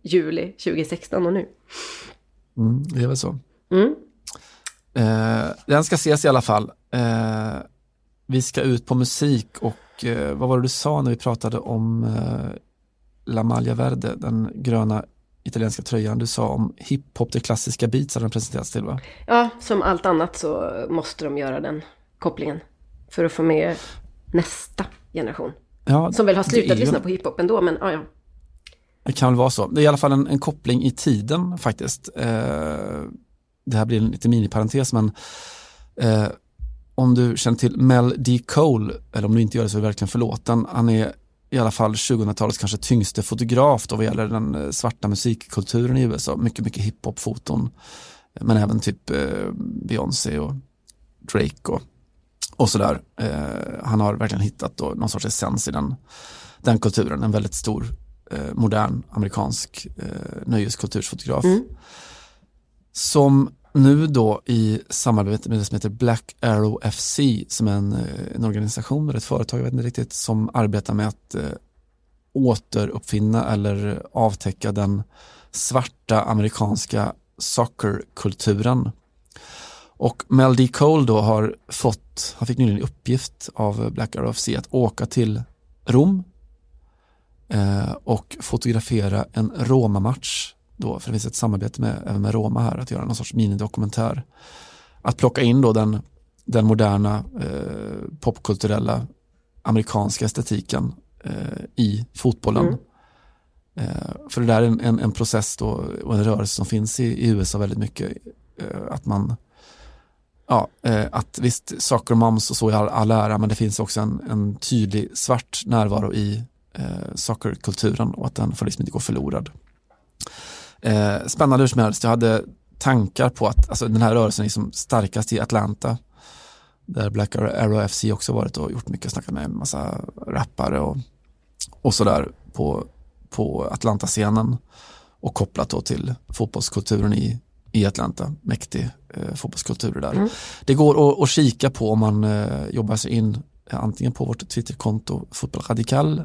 juli 2016 och nu. Mm, det är väl så. Mm. Eh, den ska ses i alla fall. Eh, vi ska ut på musik och eh, vad var det du sa när vi pratade om eh, La Maglia Verde, den gröna italienska tröjan. Du sa om hiphop, det klassiska beats hade den presenterats till va? Ja, som allt annat så måste de göra den kopplingen. För att få med nästa generation. Ja, Som väl har slutat ju- lyssna på hiphop ändå, men ja, ja. Det kan väl vara så. Det är i alla fall en, en koppling i tiden faktiskt. Eh, det här blir en lite miniparentes men Eh, om du känner till Mel D. Cole, eller om du inte gör det så är det verkligen förlåten. Han är i alla fall 2000-talets kanske tyngste fotograf då vad gäller den eh, svarta musikkulturen i USA. Mycket, mycket hiphop-foton. Men även typ eh, Beyoncé och Drake och, och sådär. Eh, han har verkligen hittat då någon sorts essens i den, den kulturen. En väldigt stor, eh, modern amerikansk eh, nöjeskultursfotograf. Mm. Som nu då i samarbete med det som heter Black Arrow FC som är en, eh, en organisation eller ett företag, jag vet inte riktigt, som arbetar med att eh, återuppfinna eller avtäcka den svarta amerikanska soccerkulturen. Och Mel D. Cole då har fått, han fick nyligen i uppgift av Black Arrow FC att åka till Rom eh, och fotografera en Roma-match då, för det finns ett samarbete med, även med Roma här, att göra någon sorts minidokumentär. Att plocka in då den, den moderna eh, popkulturella amerikanska estetiken eh, i fotbollen. Mm. Eh, för det där är en, en, en process då, och en rörelse som finns i, i USA väldigt mycket. Eh, att man, ja, eh, att visst, soccer moms och så är all, all ära, men det finns också en, en tydlig svart närvaro i eh, soccerkulturen och att den får liksom inte gå förlorad. Eh, spännande hur som helst, jag hade tankar på att alltså, den här rörelsen är liksom starkast i Atlanta. Där Black Arrow FC också varit och gjort mycket, snackat med en massa rappare och, och sådär på, på Atlanta-scenen. Och kopplat då till fotbollskulturen i, i Atlanta, mäktig eh, fotbollskultur där. Mm. Det går att, att kika på om man eh, jobbar sig in antingen på vårt Twitterkonto Fotboll Radikal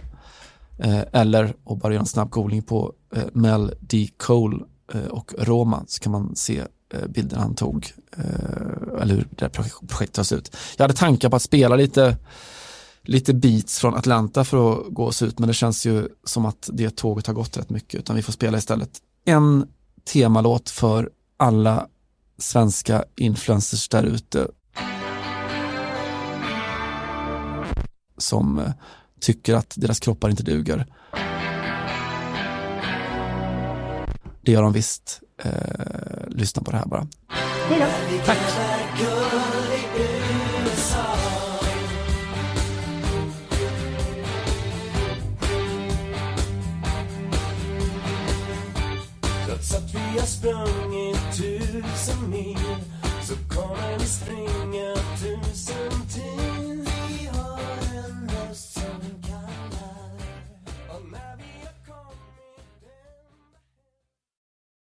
Eh, eller och bara göra en snabb googling på eh, Mel D. Cole eh, och Roma så kan man se eh, bilderna han tog eh, eller hur det här projektet tar ut. Jag hade tankar på att spela lite lite beats från Atlanta för att gå oss ut men det känns ju som att det tåget har gått rätt mycket utan vi får spela istället en temalåt för alla svenska influencers där ute som eh, tycker att deras kroppar inte duger. Det gör de visst. Eh, lyssna på det här bara. Tack. Trots att vi har sprungit tusen mil så kommer vi springa